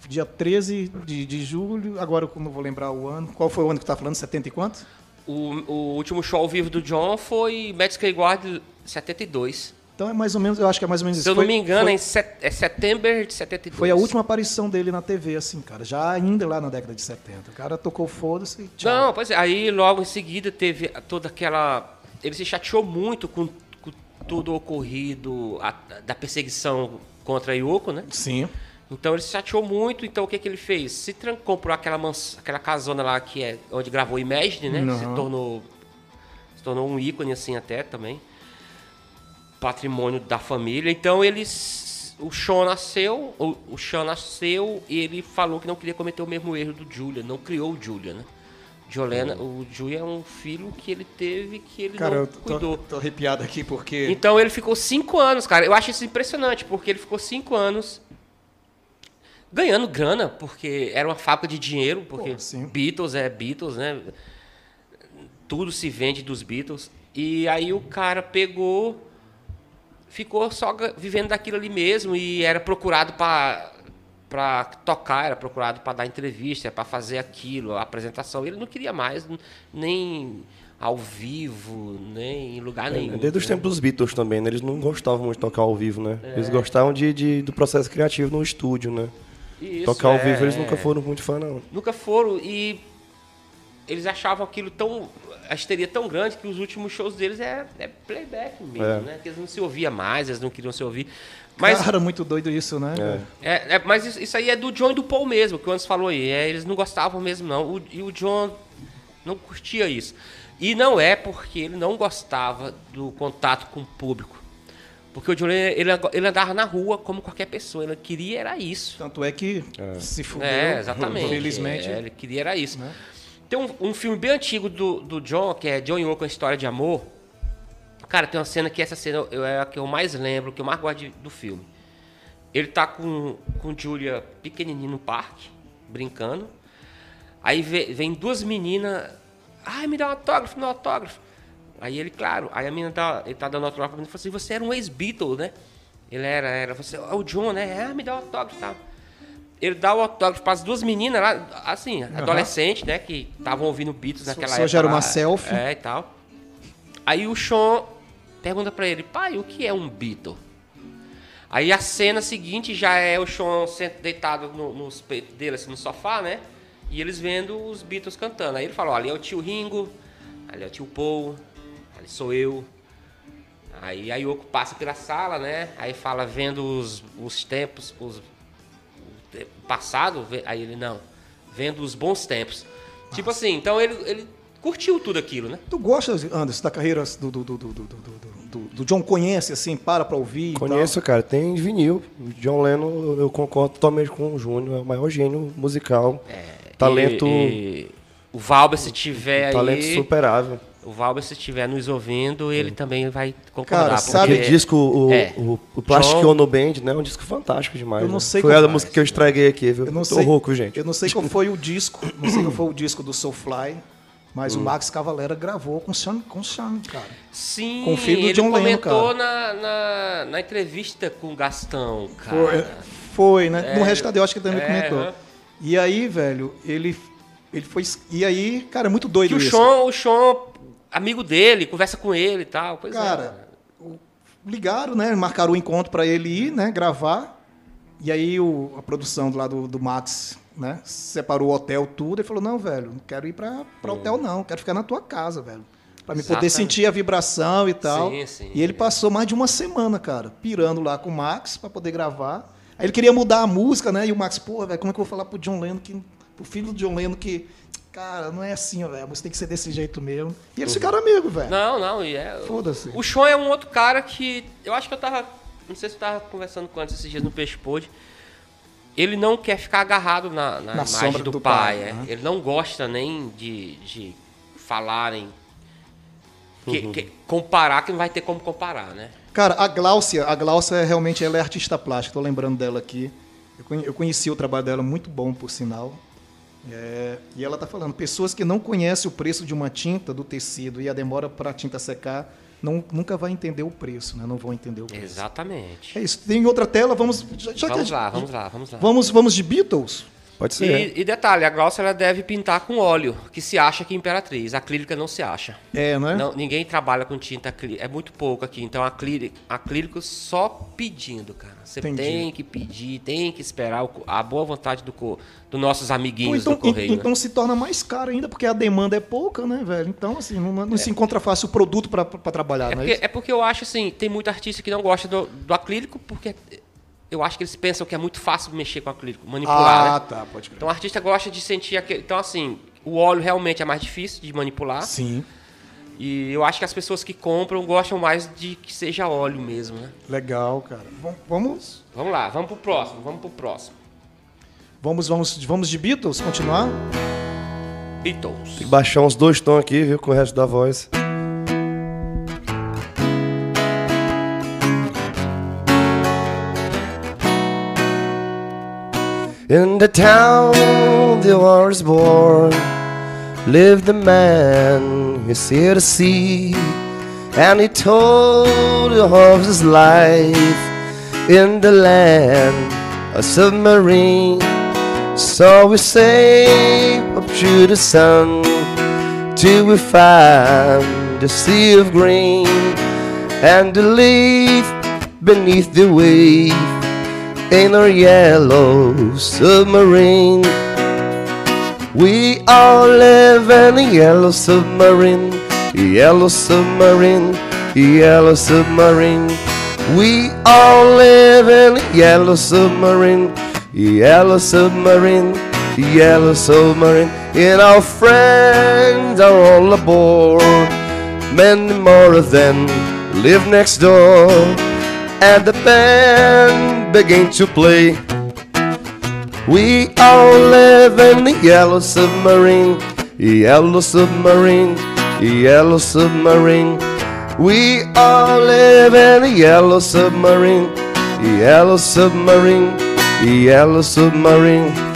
dia 13 de, de julho, agora eu não vou lembrar o ano. Qual foi o ano que tá falando? 70 e quanto? O, o último show ao vivo do John foi Magic Guard 72. Então é mais ou menos, eu acho que é mais ou menos Se isso. eu não Foi- me engano, foi, é, em set, é setembro de 72. foi a última aparição dele na TV, assim, cara. Já ainda lá na década de 70. O cara tocou foda-se e tchau. Não, pois é. Aí logo em seguida teve toda aquela. Ele se chateou muito com, com tudo o ocorrido a- da perseguição contra a Yoko, né? Sim. Então ele se chateou muito, então o que, que ele fez? Se tran- comprou aquela, mans... aquela casona lá que é onde gravou Imagine, né? Uhum. Se tornou. Se tornou um ícone assim até também. Patrimônio da família. Então ele s- o Sean nasceu, o, o Sean nasceu e ele falou que não queria cometer o mesmo erro do Julia, não criou o Julia, né? Jolena, o Julia é um filho que ele teve que ele Cara, não eu tô, cuidou. tô arrepiado aqui porque. Então ele ficou cinco anos, cara. Eu acho isso impressionante, porque ele ficou cinco anos ganhando grana, porque era uma fábrica de dinheiro, porque Pô, sim. Beatles é Beatles, né? Tudo se vende dos Beatles. E aí o cara pegou, ficou só vivendo daquilo ali mesmo e era procurado para para tocar, era procurado para dar entrevista, para fazer aquilo, a apresentação. Ele não queria mais nem ao vivo, nem em lugar nenhum. Desde os né? tempos dos Beatles também, né? Eles não gostavam muito de tocar ao vivo, né? É. Eles gostavam de, de- do processo criativo no estúdio, né? Isso, tocar ao é, vivo eles é. nunca foram muito fã, não. Nunca foram e eles achavam aquilo tão. A histeria tão grande que os últimos shows deles é, é playback mesmo, É. né? Que eles não se ouvia mais, eles não queriam se ouvir. Mas, Cara, muito doido isso, né? velho? é, é- mas isso, isso aí é do John e do Paul mesmo, que o Anderson falou aí. É, eles não gostavam mesmo, não. O- e o John não curtia isso. E não é porque ele não gostava do contato com o público. Porque o John ele, ele andava na rua como qualquer pessoa. Ele queria era isso. Tanto é que se fudeu. É, exatamente. Infelizmente. É, ele queria era isso. Né? Tem um, um filme bem antigo do, do John, que é John Yoko, a História de Amor. Cara, tem uma cena que essa cena eu- é a que eu mais lembro, que eu mais gosto de- do filme. Ele tá com, com Julia pequenininho no parque, brincando. Aí vê- vem duas meninas. Ai, me dá um autógrafo, me dá um autógrafo. Aí ele, claro, aí a menina tá, ele tá dando autógrafo pra mim e falou assim: Você era um ex-Beatle, né? Ele era, era. Você, é o John, né? Ah, me dá um autógrafo e tal. Ele dá o autógrafo para as duas meninas lá, assim, adolescentes, né? Que estavam ouvindo Beatles naquela Só época. gera uma lá. selfie. É, e tal. Aí o Sean pergunta pra ele, pai, o que é um Beatle? Aí a cena seguinte já é o Sean deitado no, nos peitos dele, assim, no sofá, né? E eles vendo os Beatles cantando. Aí ele fala, ó, ali é o tio Ringo, ali é o tio Paul, ali sou eu. Aí a Yoko passa pela sala, né? Aí fala, vendo os, os tempos, os, passado, aí ele, não, vendo os bons tempos. Tipo assim, então ele, ele curtiu tudo aquilo, né? Tu gosta, Anderson, da carreira do, do, do, do, do, do- do- do John? Conhece, assim, para pra ouvir? e tal? Conheço, cara, tem vinil. John Lennon, eu concordo totalmente com o Júnior, é o maior gênio musical. talento, E- e o Valber, se tiver talento aí, superável. O Valber, se estiver nos ouvindo, ele também vai concordar. Cara, porque- sabe- Aquele disco, o, É. o, o Plastic John- Ono Band, né? É um disco fantástico demais. Eu não né? sei Foi qual- a música que eu estraguei aqui, viu? Eu não Tô sei, rouco, gente. Eu não sei qual foi o disco, não sei qual foi o disco do Soulfly, mas Hum. o Max Cavalera gravou com o Sean, com o Sean, cara. Sim, Com o filho do ele John Lennon, comentou cara. na, na, na entrevista com o Gastão, cara. Foi, foi, né? É, no Restado eu acho que ele também é, comentou. E aí, velho, ele, ele foi. E aí, cara, é muito doido Que o isso. Sean, o Sean, amigo dele, conversa com ele e tal. Pois é. Cara, o- ligaram, né? Marcaram o encontro para ele ir, né? Gravar. E aí o, a produção lá do, do Max, né? Separou o hotel, tudo. E falou, não, velho, não quero ir pra, pra hotel, não. Quero ficar na tua casa, velho. Pra me poder sentir a vibração e tal. Sim, sim. E ele passou mais de uma semana, cara, pirando lá com o Max pra poder gravar. Aí ele queria mudar a música, né? E o Max, pô, velho, como é que eu vou falar pro John Lennon, que, pro filho do John Lennon que... Cara, não é assim, velho. A música tem que ser desse jeito mesmo. E eles ficaram amigos, velho. Não, não, e é. Foda-se. O Sean é um outro cara que. Eu acho que eu tava. Não sei se eu tava conversando com antes esses dias no Peixe Pod. Ele não quer ficar agarrado na, na, imagem sombra do, do pai. pai, é. né? Ele não gosta nem de, de falarem. Que, Uhum. que- comparar, que não vai ter como comparar, né? Cara, a Gláucia, a Gláucia realmente ela é artista plástica, tô lembrando dela aqui. Eu conheci o trabalho dela, muito bom, por sinal. É, e ela tá falando, pessoas que não conhecem o preço de uma tinta, do tecido, e a demora para a tinta secar, não, nunca vai entender o preço, né? Não vão entender o preço. Exatamente. É isso. Tem outra tela, vamos... Já, já que Vamos gente- lá, vamos lá, vamos lá. Vamos, vamos de Beatles? Pode ser. E, e detalhe, a Glaucia ela deve pintar com óleo, que se acha que é imperatriz. A acrílica não se acha. É, né? Não, ninguém trabalha com tinta acrílica. É muito pouco aqui. Então, acrílico, acrílico só pedindo, cara. Você Entendi. tem que pedir, tem que esperar o a boa vontade do co- dos nossos amiguinhos então, do correio. en- né? então se torna mais caro ainda, porque a demanda é pouca, né, velho? Então, assim, não, não se encontra fácil o produto para trabalhar, É não é porque, é eu acho assim, tem muito artista que não gosta do, do acrílico, porque eu acho que eles pensam que é muito fácil mexer com acrílico, manipular, Ah, né? tá, pode crer. Então o artista gosta de sentir aquele. Então, assim, o óleo realmente é mais difícil de manipular. Sim. E eu acho que as pessoas que compram gostam mais de que seja óleo mesmo, né? Legal, cara. Vam- Vamos, Vamos lá, vamos pro próximo, vamos pro próximo. vamos, vamos, vamos de Beatles continuar? Beatles. Tem que baixar uns dois tons aqui, viu? Com o resto da voz. In the town the war is born. Lived a man who sailed the sea And he told of his life. In the land a submarine So we sail up to the sun Till we find the sea of green And the leaf beneath the wave In our yellow submarine. We all live in a yellow submarine Yellow submarine Yellow submarine. We all live in a yellow submarine Yellow submarine Yellow submarine. And our friends are all aboard. Many more of them live next door And the band began to play we all live in the yellow submarine, yellow submarine, yellow submarine. We all live in a yellow submarine, yellow submarine, yellow submarine.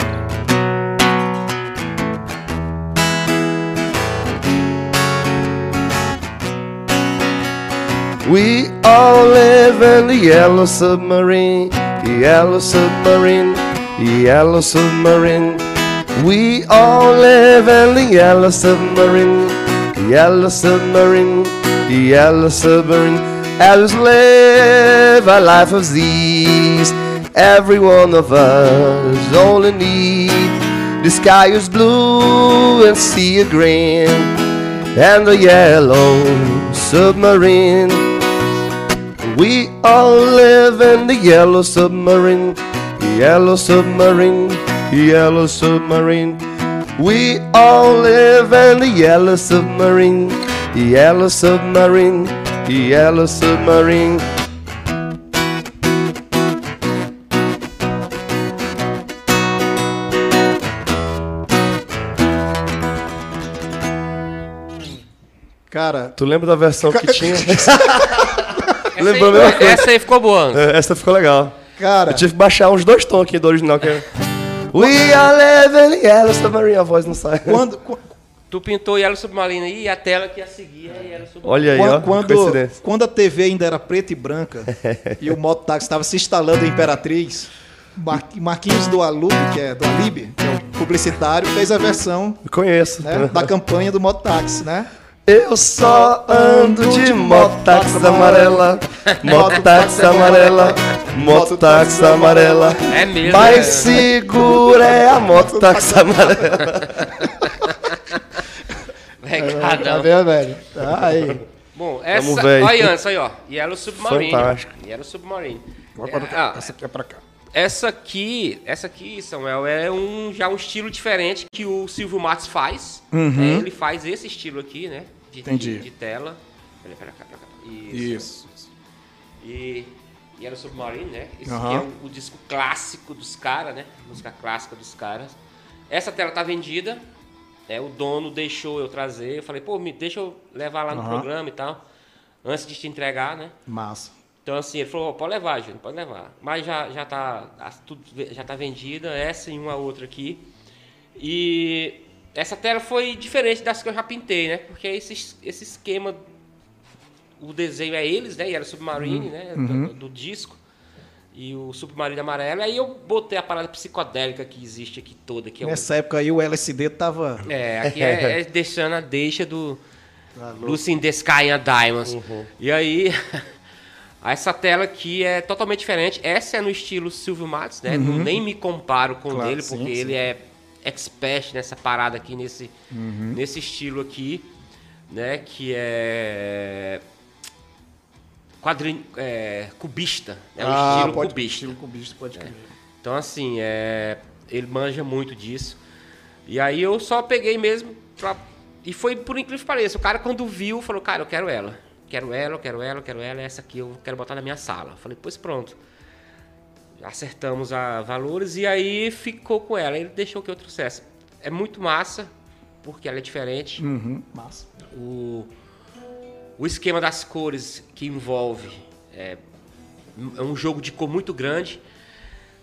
We all live in the yellow submarine, the yellow submarine, the yellow submarine. We all live in the yellow submarine, the yellow submarine, the yellow submarine. We live a life of these, every one of us only need. The sky is blue and sea green, and the yellow submarine. We all live in the yellow submarine, yellow submarine, yellow submarine. We all live in the yellow submarine, yellow submarine, yellow submarine. Cara, Tu lembra da versão que tinha? Essa Lembrou a aí, mesma coisa. essa aí ficou boa. É, Essa ficou legal. cara, Eu tive que baixar uns dois tons aqui do original. Que é... We are living yellow submarine. A voz não sai. quando, qu- Tu pintou Yellow Submarino aí e a tela que ia seguir é Yellow Submarino. Olha aí, quando, ó. quando, quando a TV ainda era preta e branca e o mototáxi estava se instalando em Imperatriz, Mar- Marquinhos do Alub, que é do Alib, que é o publicitário, fez a versão Eu Conheço. né, da campanha do mototáxi, né? Eu só ando de mototáxi amarela, mototáxi amarela, mototáxi amarela. É mesmo. Mais né? segura é a mototáxi amarela. Recadão. Tá vendo, velho? Tá aí. Bom, essa. Vamos ver aí. Olha antes aí, ó. Yellow Submarine. Fantástico. Yellow Submarine. Agora É, ah, essa aqui é pra cá. essa aqui, essa aqui, Samuel, é um já um estilo diferente que o Silvio Matos faz. né? Ele faz esse estilo aqui, né? De, Entendi. De, de tela. Cá, pra cá. Isso. Isso. E Yellow Submarine, né? Esse aqui é o, o disco clássico dos caras, né? Música clássica dos caras. Essa tela tá vendida. né? o dono deixou eu trazer. Eu falei, pô, me deixa eu levar lá no Aham. programa e tal. Antes de te entregar, né? Massa. Então assim, ele falou, "Ó, pode levar, Júnior, pode levar. Mas já, já, tá, tudo, já tá vendida, essa e uma outra aqui. E essa tela foi diferente das que eu já pintei, né? Porque esse, esse esquema, o desenho é eles, né? E era Submarine, né? Do, do disco. E o Submarino amarelo. Aí eu botei a parada psicodélica que existe aqui toda, que é o Nessa época aí o LSD tava. é, aqui é, é deixando a deixa do Lucy in the Sky and Diamonds. E aí, essa tela aqui é totalmente diferente. Essa é no estilo Silvio Matos, né? Não- Nem me comparo com o Claro, dele, sim, porque sim. ele é expert nessa parada aqui, nesse, nesse estilo aqui, né? Que é... Quadrin... É, cubista. É o estilo Ah, pode, cubista. Estilo cubista, pode crer. Então, assim, é, ele manja muito disso. E aí eu só peguei mesmo pra e foi por incrível que pareça. O cara, quando viu, falou: Cara, eu quero ela. Quero ela, eu quero ela, eu quero ela. Essa aqui eu quero botar na minha sala. Eu falei: Pois pronto. Acertamos a valores e aí ficou com ela. Ele deixou que eu trouxesse. É muito massa, porque ela é diferente. Uhum, massa. O, o esquema das cores que envolve é, é um jogo de cor muito grande.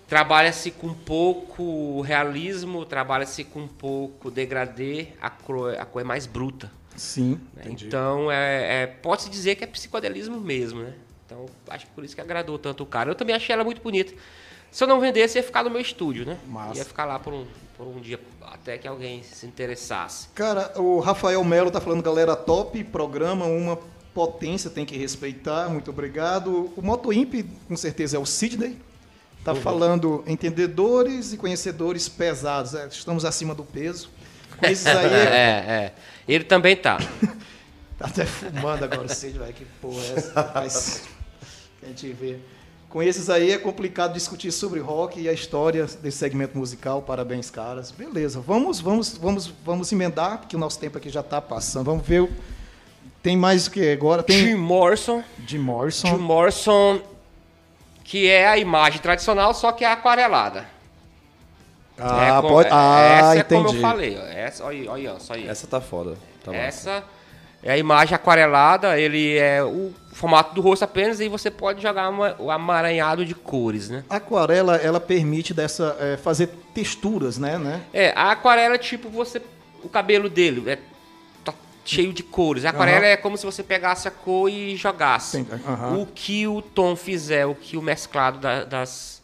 Trabalha-se com pouco realismo, trabalha-se com pouco degradê, a cor, a cor é mais bruta. Sim. né? Então, é, é- pode-se dizer que é psicodelismo mesmo, né? Então, acho que por isso que agradou tanto o cara. Eu também achei ela muito bonita. Se eu não vendesse, ia ficar no meu estúdio, né? Massa. Ia ficar lá por um, por um dia, até que alguém se interessasse. Cara, o Rafael Melo tá falando, galera, top, programa, uma potência, tem que respeitar, muito obrigado. O Moto Imp, com certeza, é o Sidney. Tá falando entendedores e conhecedores pesados. É, estamos acima do peso. Com esses aí, É, é. Ele também tá. Tá até fumando agora o Cid, velho. Que porra é essa? Mas, a gente vê. Com esses aí é complicado discutir sobre rock e a história desse segmento musical. Parabéns, caras. Beleza, vamos, vamos, vamos, vamos emendar, porque o nosso tempo aqui já tá passando. Vamos ver. o- Tem mais o que agora? Jim Tem Morrison. Jim Jim Morrison. Morrison, que é a imagem tradicional, só que é aquarelada. Ah, É pode. é- Ah, essa é entendi. como eu falei. Essa, olha, aí, olha, só aí. Essa tá foda. Tá massa. É a imagem aquarelada, ele é o formato do rosto apenas e você pode jogar o amaranhado de cores, né? A aquarela, ela permite dessa, é, fazer texturas, né? né? É, a aquarela é tipo você. O cabelo dele é tá cheio de cores. A aquarela Aham. é como se você pegasse a cor e jogasse. Aham. O que o tom fizer, o que o mesclado da- das,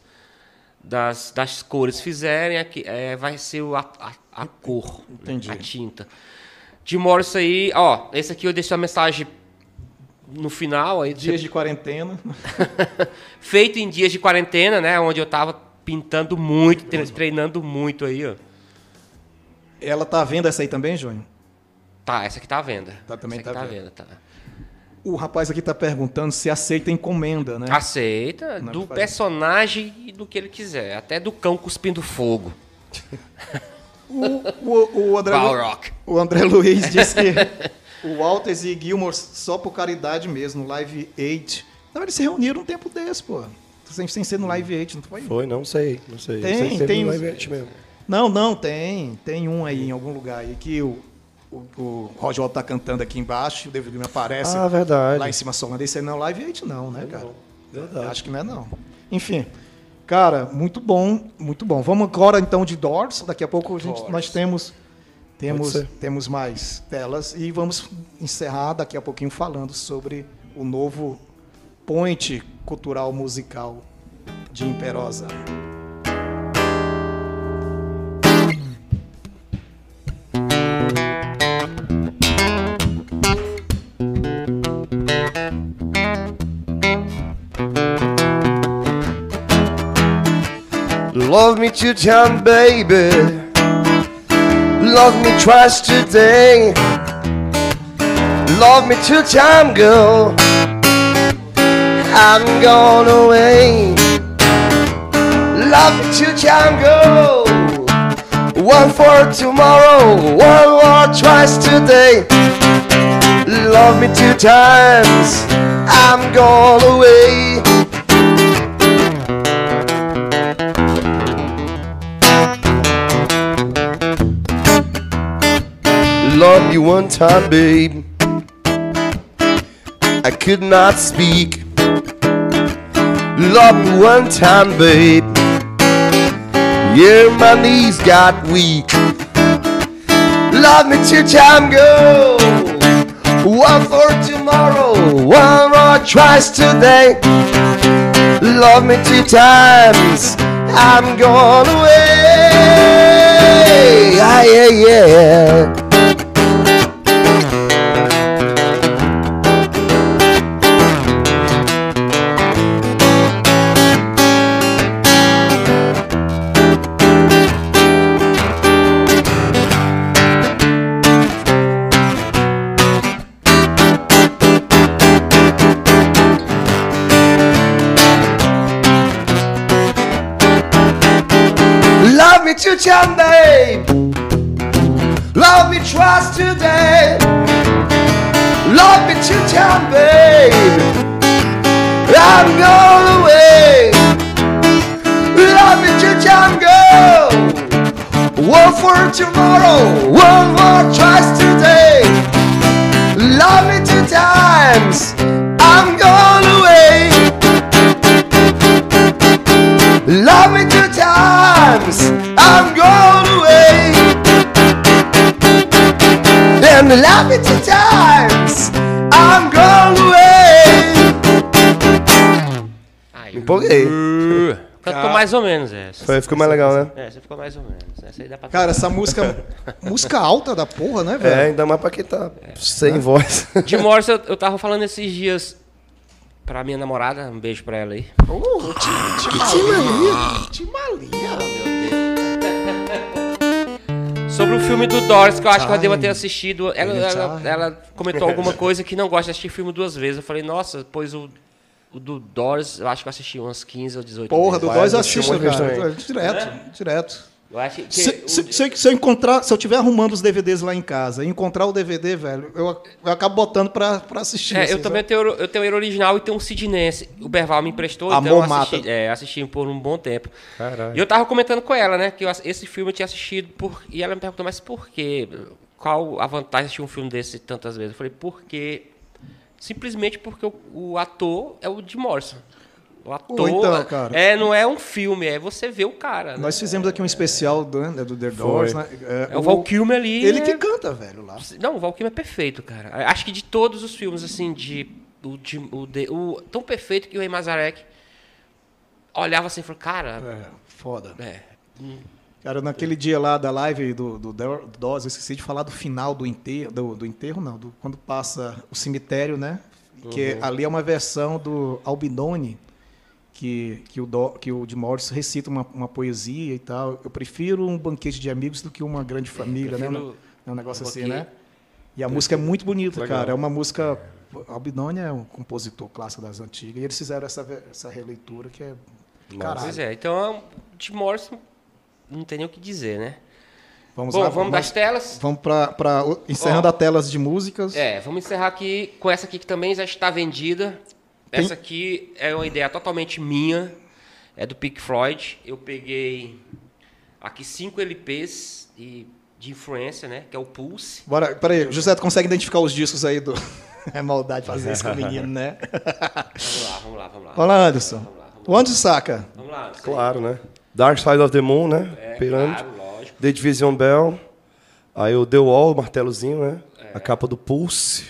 das, das cores fizerem, é que- é, vai ser a, a, a cor? Entendi. a tinta. De Morris aí, ó, esse aqui eu deixo a mensagem no final. Aí, Dias de quarentena. feito em dias de quarentena, né? Onde eu tava pintando muito, tre- treinando muito aí, ó. Ela tá vendo essa aí também, Júnior? Tá, essa aqui tá à venda. Tá, também essa aqui tá tá à à venda, tá. O rapaz aqui tá perguntando se aceita encomenda, né? Aceita Não, do personagem e do que ele quiser. Até do cão cuspindo fogo. O, o, o André, o André Luiz disse que o Walters e Gilmore só por caridade mesmo, no Live 8. Não, eles se reuniram um tempo desse, pô. Sem, sem ser no Live 8, não foi? Foi, não sei. Não sei. Tem, sei tem Live Aid mesmo. Não, não, tem. Tem um aí em algum lugar aí que o, o, o Roger Waters tá cantando aqui embaixo, o David Gilmour aparece Ah, verdade. lá em cima solando. Esse aí não é Live 8 não, né, cara? Verdade. Acho que não é não. Enfim, cara, muito bom, muito bom. Vamos agora então de Doors. Daqui a pouco a gente, nós temos temos temos mais telas e vamos encerrar daqui a pouquinho falando sobre o novo point cultural musical de Imperosa. Love me two times, baby. Love me twice today. Love me two times, girl. I'm gone away. Love me two times, girl. One for tomorrow, one more twice today. Love me two times. I'm gone away. Love you one time, babe. I could not speak. Love you one time, babe. Yeah, my knees got weak. Love me two time, girl. One for tomorrow, one more twice today. Love me two times. I'm gone away. Ah, yeah, yeah. Love me babe. Love me twice today. Love me two time, babe. I'm going away. Love me two time, girl. One for tomorrow, one more twice today. Love me times. I'm going away. And love me two times. I'm going away. Ai, Me empolguei. uh, Cantou mais ou menos essa. Foi, ficou mais legal, né? É, você ficou mais ou menos. Essa aí dá pra Cara, essa música. música alta da porra, né, velho? É, ainda mais pra quem tá sem voz. De Morse, eu, eu tava falando esses dias pra minha namorada, um beijo pra ela aí. Uh, Timalia. Timalia. Sobre o filme do Doris, que eu acho que ela deva ter assistido. Ela, ela, Time. ela comentou alguma coisa que não gosta de assistir filme duas vezes. Eu falei, nossa, pois o, o do Doris, eu acho que eu assisti umas 15 ou 18 Porra, do Vai, dois eu assisto, cara. também. Direto, direto. Eu acho que. Se, o- se, se eu- se eu encontrar, se eu tiver arrumando os DVDs lá em casa e encontrar o DVD, velho, eu, eu acabo botando pra, pra assistir. É, assim, eu também tenho, eu tenho ele original e tenho um Sidnense. O Berval me emprestou, Amor então eu assisti, mata. é, assisti por um bom tempo. Caralho. E eu tava comentando com ela, né, que eu esse filme eu tinha assistido por... E ela me perguntou, mas por quê? Qual a vantagem de assistir um filme desse tantas vezes? Eu falei, porque... Simplesmente porque o, o ator é o de Morrison. O ator... então, cara. É, não é um filme, é você ver o cara. né? Nós fizemos aqui um especial do, né, do The Doors, né? É o Val Kilmer ali... Ele é- que canta, velho, lá. Não, o Val Kilmer é perfeito, cara. Acho que de todos os filmes, assim, de. O, de, o, de- o- tão perfeito que o Rei Mazarek olhava assim e falou, cara. É, foda. É. Cara, naquele dia lá da live do, do, do Doors, eu esqueci de falar do final do enterro, do, do enterro não, do, quando passa o cemitério, né? Que ali é uma versão do Albinoni, que, que, o, do, que o de Morris recita uma, uma poesia e tal. Eu prefiro um banquete de amigos do que uma grande família, né? É um negócio um assim, né? E a música é muito bonita, Legal. cara. É uma música. Albinoni é um compositor clássico das antigas. E eles fizeram essa, essa releitura que é. Caralho. Pois é, então, de Morrison, não tem nem o que dizer, né? Vamos Bom, lá, vamos das telas? Vamos para encerrando Ó. a telas de músicas. É, vamos encerrar aqui com essa aqui que também já está vendida. Tem- Essa aqui é uma ideia totalmente minha, é do Pink Floyd. Eu peguei aqui cinco LPs e, de influência, né? Que é o Pulse. Bora, peraí, José, tu consegue identificar os discos aí do. É maldade fazer isso com o menino, né? Vamos lá, vamos lá, vamos lá. Vamos lá, Anderson. Vamos lá, vamos O Anderson saca. Vamos lá. aí. Claro, né? Dark Side of the Moon, né? É, Pirâmide. claro, lógico. The Division Bell. Aí o The Wall, o martelozinho, né? É. A capa do Pulse,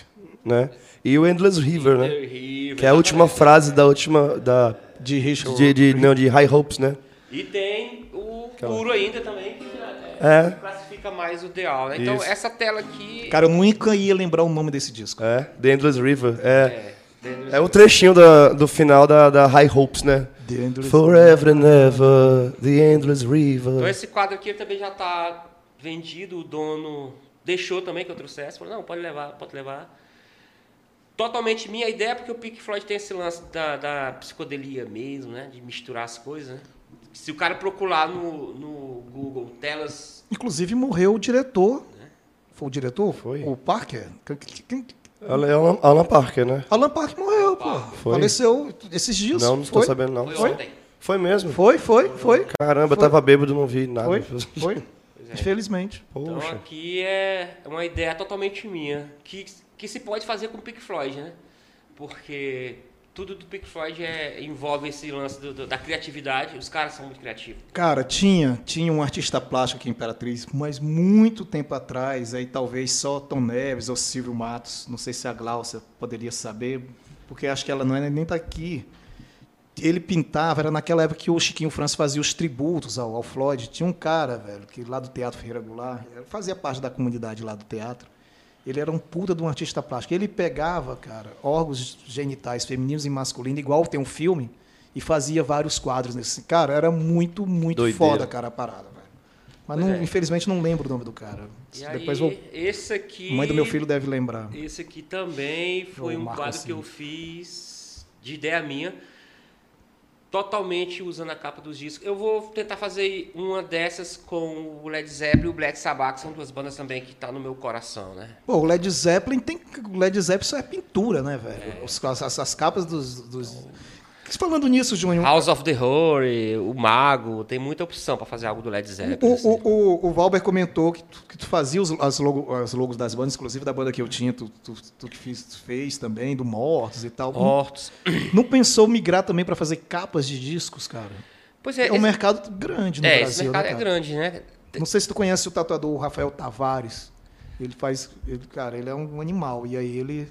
né? E o Endless River, né? Terrível, Que é a última frase da última. Da, De Richard. de, de, não, de High Hopes, né? E tem o puro ainda também, que É. classifica mais o Deal, né? Então, Isso. essa tela aqui... Cara, eu nunca ia lembrar o nome desse disco. É, The Endless River. É, É, é o trechinho da, do final da, da High Hopes, né? The Endless- Forever and ever, the endless Então river. esse quadro aqui também já está vendido, o dono deixou também que eu trouxesse, falou, não, pode levar, pode levar. Totalmente minha ideia, porque o Pink Floyd tem esse lance da, da psicodelia mesmo, né? De misturar as coisas, né? Se o cara procurar no, no Google telas... Inclusive morreu o diretor. Foi o diretor? Foi. O Parker? Alan, Alan Parker, né? Alan Parker morreu, pô. Foi? Faleceu esses dias. Não, não foi? estou sabendo, não. Foi ontem. Foi mesmo. Foi, foi, foi. Caramba, Foi. tava bêbado, não vi nada. Foi, foi. Infelizmente. Então Poxa. aqui é uma ideia totalmente minha, que, que se pode fazer com o Pink Floyd, né? Porque tudo do Pink Floyd é, envolve esse lance do- do- da criatividade, os caras são muito criativos. Cara, tinha, tinha um artista plástico aqui em Imperatriz, mas muito tempo atrás, aí talvez só Tom Neves ou Silvio Matos, não sei se a Glaucia poderia saber, porque acho que ela não é, nem tá aqui. Ele pintava, era naquela época que o Chiquinho França fazia os tributos ao, ao Floyd. Tinha um cara, velho, que lá do Teatro Ferreira Goulart, fazia parte da comunidade lá do teatro. Ele era um puta de um artista plástico. Ele pegava, cara, órgãos genitais femininos e masculinos, igual tem um filme, e fazia vários quadros nesse. Cara, era muito, muito Doideira. foda, cara, a parada, velho. Mas não- é. infelizmente não lembro o nome do cara. E Depois aí, vou. esse aqui... A mãe do meu filho deve lembrar. Esse aqui também foi Eu um quadro assim. que eu fiz de ideia minha. Totalmente usando a capa dos discos. Eu vou tentar fazer uma dessas com o Led Zeppelin e o Black Sabbath, que são duas bandas também que tá no meu coração, né? Pô, o Led Zeppelin tem. O Led Zeppelin só é pintura, né, velho? Os- As, as capas dos. dos... Falando nisso, Júnior. House of the Horror, o Mago, tem muita opção pra fazer algo do Led Zeppelin. O, assim. o, o, o Valber comentou que tu, que tu fazia os, as, logo, as logos das bandas, inclusive da banda que eu tinha, tu, tu, tu que fiz, tu fez também, do Mortos e tal. Mortos. Não pensou migrar também para fazer capas de discos, cara? Pois é, É um esse, mercado grande no é, Brasil, esse mercado né, é grande, né? Não sei se tu conhece o tatuador Rafael Tavares. Ele faz, ele, cara, ele é um animal e aí ele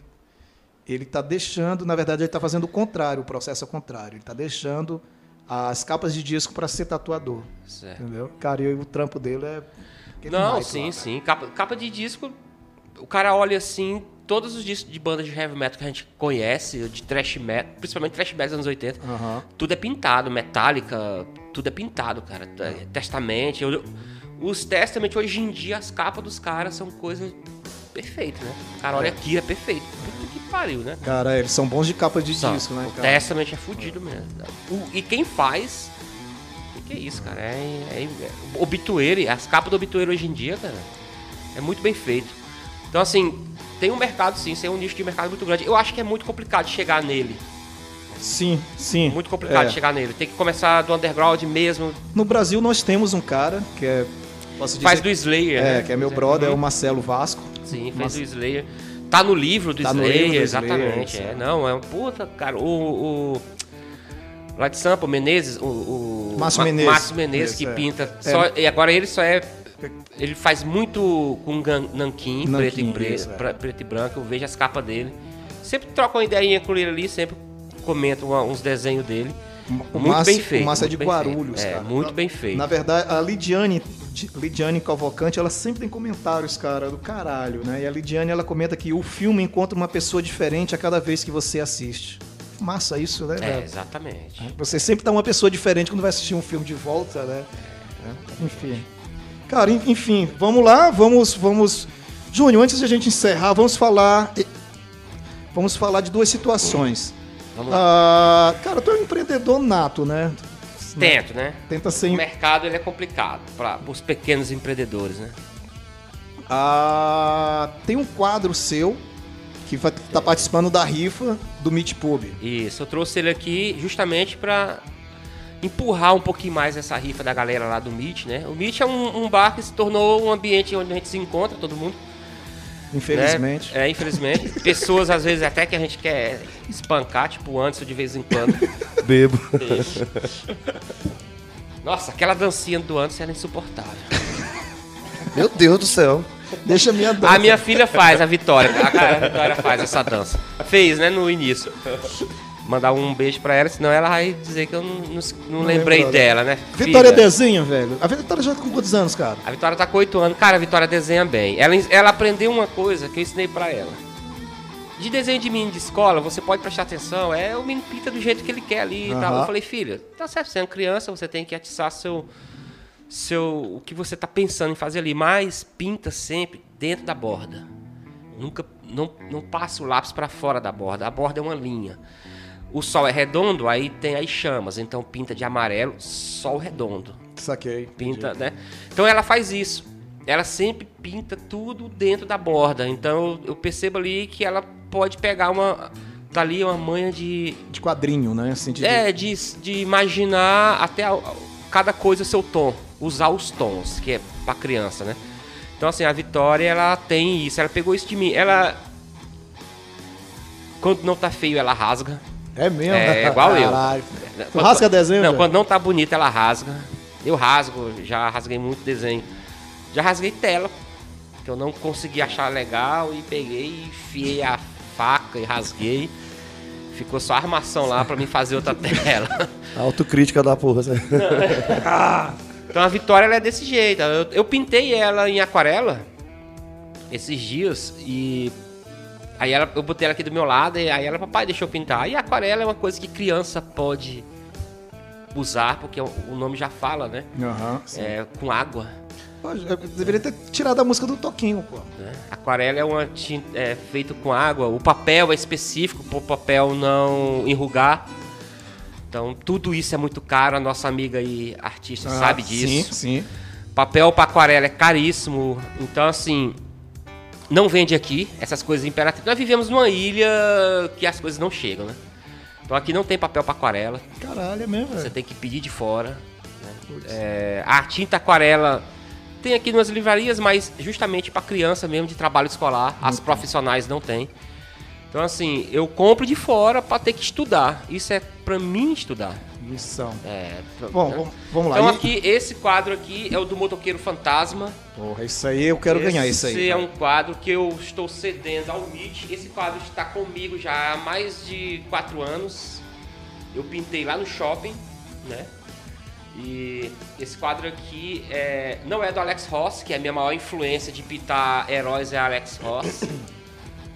ele tá deixando, na verdade ele tá fazendo o contrário, o processo é o contrário. Ele tá deixando as capas de disco para ser tatuador, Certo. entendeu? Cara, e o trampo dele é Não, sim, lá. sim. Capa, capa de disco, o cara olha assim, todos os discos de bandas de heavy metal que a gente conhece, de thrash metal, principalmente thrash metal dos anos 80, Aham. tudo é pintado, Metallica, tudo é pintado, cara. É, Testament, eu- os Testament hoje em dia, as capas dos caras são coisas perfeitas, né? O cara olha aqui, é perfeito. Pariu, né? Cara, eles são bons de capa de disco, né, o cara? Testament é fudido mesmo. O- e quem faz. O que, é isso, cara? É, é, é- obitueiro, as capas do obitueiro hoje em dia, cara, é muito bem feito. Então, assim, tem um mercado sim, tem um nicho de mercado muito grande. Eu acho que é muito complicado chegar nele. Sim, sim. Muito complicado É. chegar nele. Tem que começar do underground mesmo. No Brasil nós temos um cara que é posso dizer Faz do Slayer, é, né? que é meu brother, é o Marcelo Vasco. Sim, fez Mas- do Slayer. Tá no livro do Tá no Slayer, livro do Slayer, exatamente. isso. é. Não, é um puta, cara. O. o lá de Sampa, Menezes, o. o Márcio Ma- Menezes. Márcio Menezes que é. pinta. É. Só, e agora ele só é. Ele faz muito com nanquim, Nanquim, preto, e é. preto e branco. Eu vejo as capas dele. Sempre troco uma ideinha com ele ali, sempre comento uma- uns desenhos dele. O muito Márcio- bem feito. o Márcio é de bem feito. Guarulhos, É, cara. muito bem feito. Na verdade, a Lidiane, Lidiane Cavalcante, ela sempre tem comentários, cara, do caralho, né? E a Lidiane, ela comenta que o filme encontra uma pessoa diferente a cada vez que você assiste. Massa isso, né, É, exatamente. Você sempre tá uma pessoa diferente quando vai assistir um filme de volta, né? Enfim. Cara, en- enfim, vamos lá, vamos, vamos... Júnior, antes de a gente encerrar, vamos falar... Vamos falar de duas situações. Vamos lá. Ah, cara, tu é um empreendedor nato, né? Tento, né? Tenta O ser... mercado ele é complicado para os pequenos empreendedores, né? Ah, tem um quadro seu que vai estar participando da rifa do Meet Pub. Isso, eu trouxe ele aqui justamente para empurrar um pouquinho mais essa rifa da galera lá do Meet, né? O Meet é um, um bar que se tornou um ambiente onde a gente se encontra, todo mundo. Né? Infelizmente. É, infelizmente. Pessoas, às vezes, até que a gente quer espancar, tipo o Anderson de vez em quando. Bebo. Nossa, aquela dancinha do Anderson era insuportável. Meu Deus do céu. Deixa a minha dança. A minha filha faz, a Vitória. A cara da Vitória faz essa dança. Fez, né, no início. Mandar um beijo pra ela, senão ela vai dizer que eu não, não, não lembrei lembrou, né? dela, né? Vitória Filha. desenha, velho. A Vitória já tá com quantos anos, cara? A Vitória tá com 8 anos. Cara, a Vitória desenha bem. Ela, ela aprendeu uma coisa que eu ensinei pra ela. De desenho de menino de escola, você pode prestar atenção. É o menino pinta do jeito que ele quer ali e tal. Eu falei, filha, tá certo, você é uma criança, você tem que atiçar seu. seu o que você tá pensando em fazer ali. Mas pinta sempre dentro da borda. Nunca. Não, não passe o lápis pra fora da borda. A borda é uma linha. O sol é redondo, aí tem as chamas. Então pinta de amarelo, sol redondo Saquei. pinta, né? Então ela faz isso. Ela sempre pinta tudo dentro da borda. Então eu percebo ali que ela pode pegar uma. Tá ali uma manha de. De quadrinho, né? Assim, de... É, de, de imaginar até a- cada coisa seu tom. Usar os tons, que é pra criança, né? Então assim, a Vitória, ela tem isso. Ela pegou isso de mim. Ela. Quando não tá feio, ela rasga. É mesmo? É, igual eu. Tu Quando- rasga desenho, Não, velho? quando não tá bonita, ela rasga. Eu rasgo, já rasguei muito desenho. Já rasguei tela, que eu não consegui achar legal e peguei e enfiei a faca e rasguei. Ficou só armação lá pra mim fazer outra tela. Autocrítica da porra. Então a Vitória ela é desse jeito. Eu, eu pintei ela em aquarela esses dias e aí ela, eu botei ela aqui do meu lado e aí ela, papai, deixa eu pintar. E a aquarela é uma coisa que criança pode usar, porque o, o nome já fala, né? Aham. sim. É, com água. Eu deveria ter tirado a música do Toquinho, pô. né? Aquarela é uma tinta é, feito com água. O papel é específico para o papel não enrugar. Então, tudo isso é muito caro. A nossa amiga aí, artista, Ah, sabe disso. Sim, sim. Papel para aquarela é caríssimo. Então, assim, não vende aqui essas coisas imperativas. Nós vivemos numa ilha que as coisas não chegam, né? Então, aqui não tem papel para aquarela. Caralho, é mesmo, Você velho. tem que pedir de fora. né? É, a tinta aquarela tem aqui nas livrarias, mas justamente para criança mesmo de trabalho escolar. As profissionais não tem. Então, assim, eu compro de fora para ter que estudar. Isso é para mim estudar. Lição. É, Bom, né? vamos- vamos lá. Então, aqui, esse quadro aqui é o do Motoqueiro Fantasma. Porra, isso aí eu quero ganhar isso aí. Esse é um quadro que eu estou cedendo ao MIT. Esse quadro está comigo já há mais de quatro anos. Eu pintei lá no shopping, né? E esse quadro aqui é, não é do Alex Ross, que é a minha maior influência de pintar heróis é Alex Ross.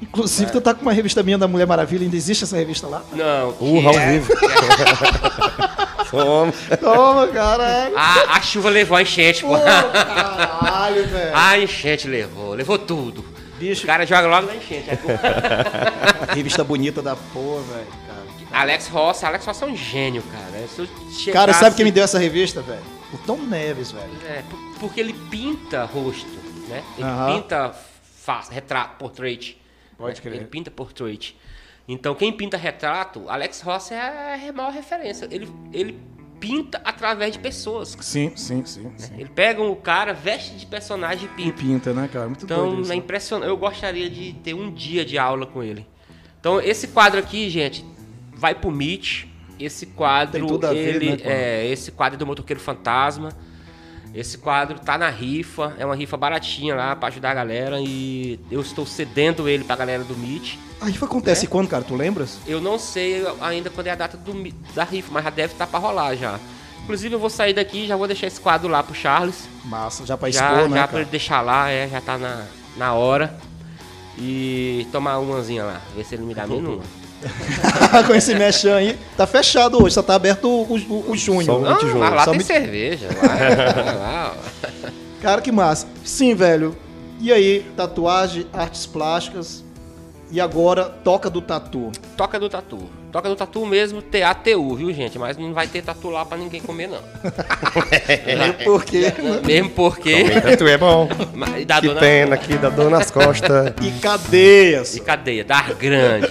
Inclusive, tu tá com uma revista minha da Mulher Maravilha, ainda existe essa revista lá? Não, Uh, ao é- vivo. Toma. Toma, caralho. a, a chuva levou a enchente, pô. Caralho, velho. A enchente levou, levou tudo. Bicho. O cara joga logo na enchente. pô. Revista bonita da porra, velho. cara. Alex Ross, Alex Ross é um gênio, cara. Chegasse- Cara, sabe quem me deu essa revista, velho? O Tom Neves, velho. É, por- porque ele pinta rosto, né? Ele Aham. pinta face, retrato, portrait. Pode né? crer. Ele pinta portrait. Então, quem pinta retrato, Alex Ross é a maior referência. Ele, ele pinta através de pessoas. Sim, sim, sim. sim. Ele pega o cara, veste de personagem e E pinta. pinta, né, cara? Muito Então, é impressionante. Eu gostaria de ter um dia de aula com ele. Então, esse quadro aqui, gente, vai pro Meet. Esse quadro, ver, ele né, é esse quadro é do Motoqueiro Fantasma. Esse quadro tá na rifa, é uma rifa baratinha lá pra ajudar a galera e eu estou cedendo ele pra galera do Meet. A rifa acontece É? quando, cara? Tu lembras? Eu não sei ainda quando é a data do da rifa, mas já deve estar pra rolar já. Inclusive eu vou sair daqui e já vou deixar esse quadro lá pro Charles. Massa, já pra já expor, já né, pra cara? ele deixar lá, é, já tá na, na hora. E tomar umazinha lá, ver se ele me dá menos uma. com esse mechan aí. Tá fechado hoje, só tá aberto o, o, o junho. Só o? Não, 20 junho. mas lá Só tem me- cerveja. Lá. Cara, que massa. Sim, velho. E aí, tatuagem, artes plásticas. E agora, toca do tatu. Toca do tatu. Toca do tatu mesmo, T-A-T-U, viu, gente? Mas não vai ter tatu lá pra ninguém comer, não. Por quê? Mesmo porque. Tu é bom. Que dor na- pena, que dá dor nas costas. E cadeias. E cadeia, dar grande.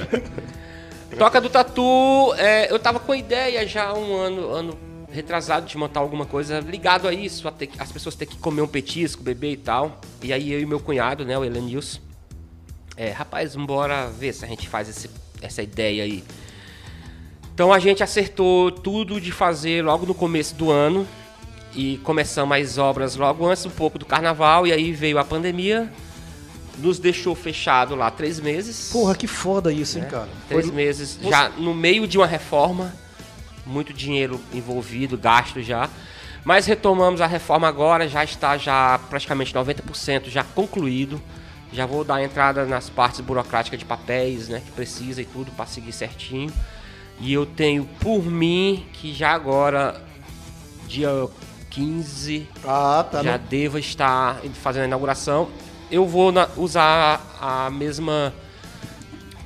Toca do Tatu, é, eu tava com a ideia já há um ano, ano retrasado de montar alguma coisa ligado a isso, a ter as pessoas ter que comer um petisco, beber e tal. E aí eu e meu cunhado, né, o Elenilson, é, rapaz, bora ver se a gente faz esse- essa ideia aí. Então a gente acertou tudo de fazer logo no começo do ano e começamos as obras logo antes um pouco do carnaval e aí veio a pandemia, nos deixou fechado lá três meses. Porra, que foda isso, hein, cara? Três Foi- meses já no meio de uma reforma, muito dinheiro envolvido, gasto já. Mas retomamos a reforma agora, já está já praticamente 90% já concluído. Já vou dar entrada nas partes burocráticas de papéis, né, que precisa e tudo para seguir certinho. E eu tenho por mim que já agora dia 15 Ah, tá. já no- deva estar fazendo a inauguração. Eu vou na- usar a mesma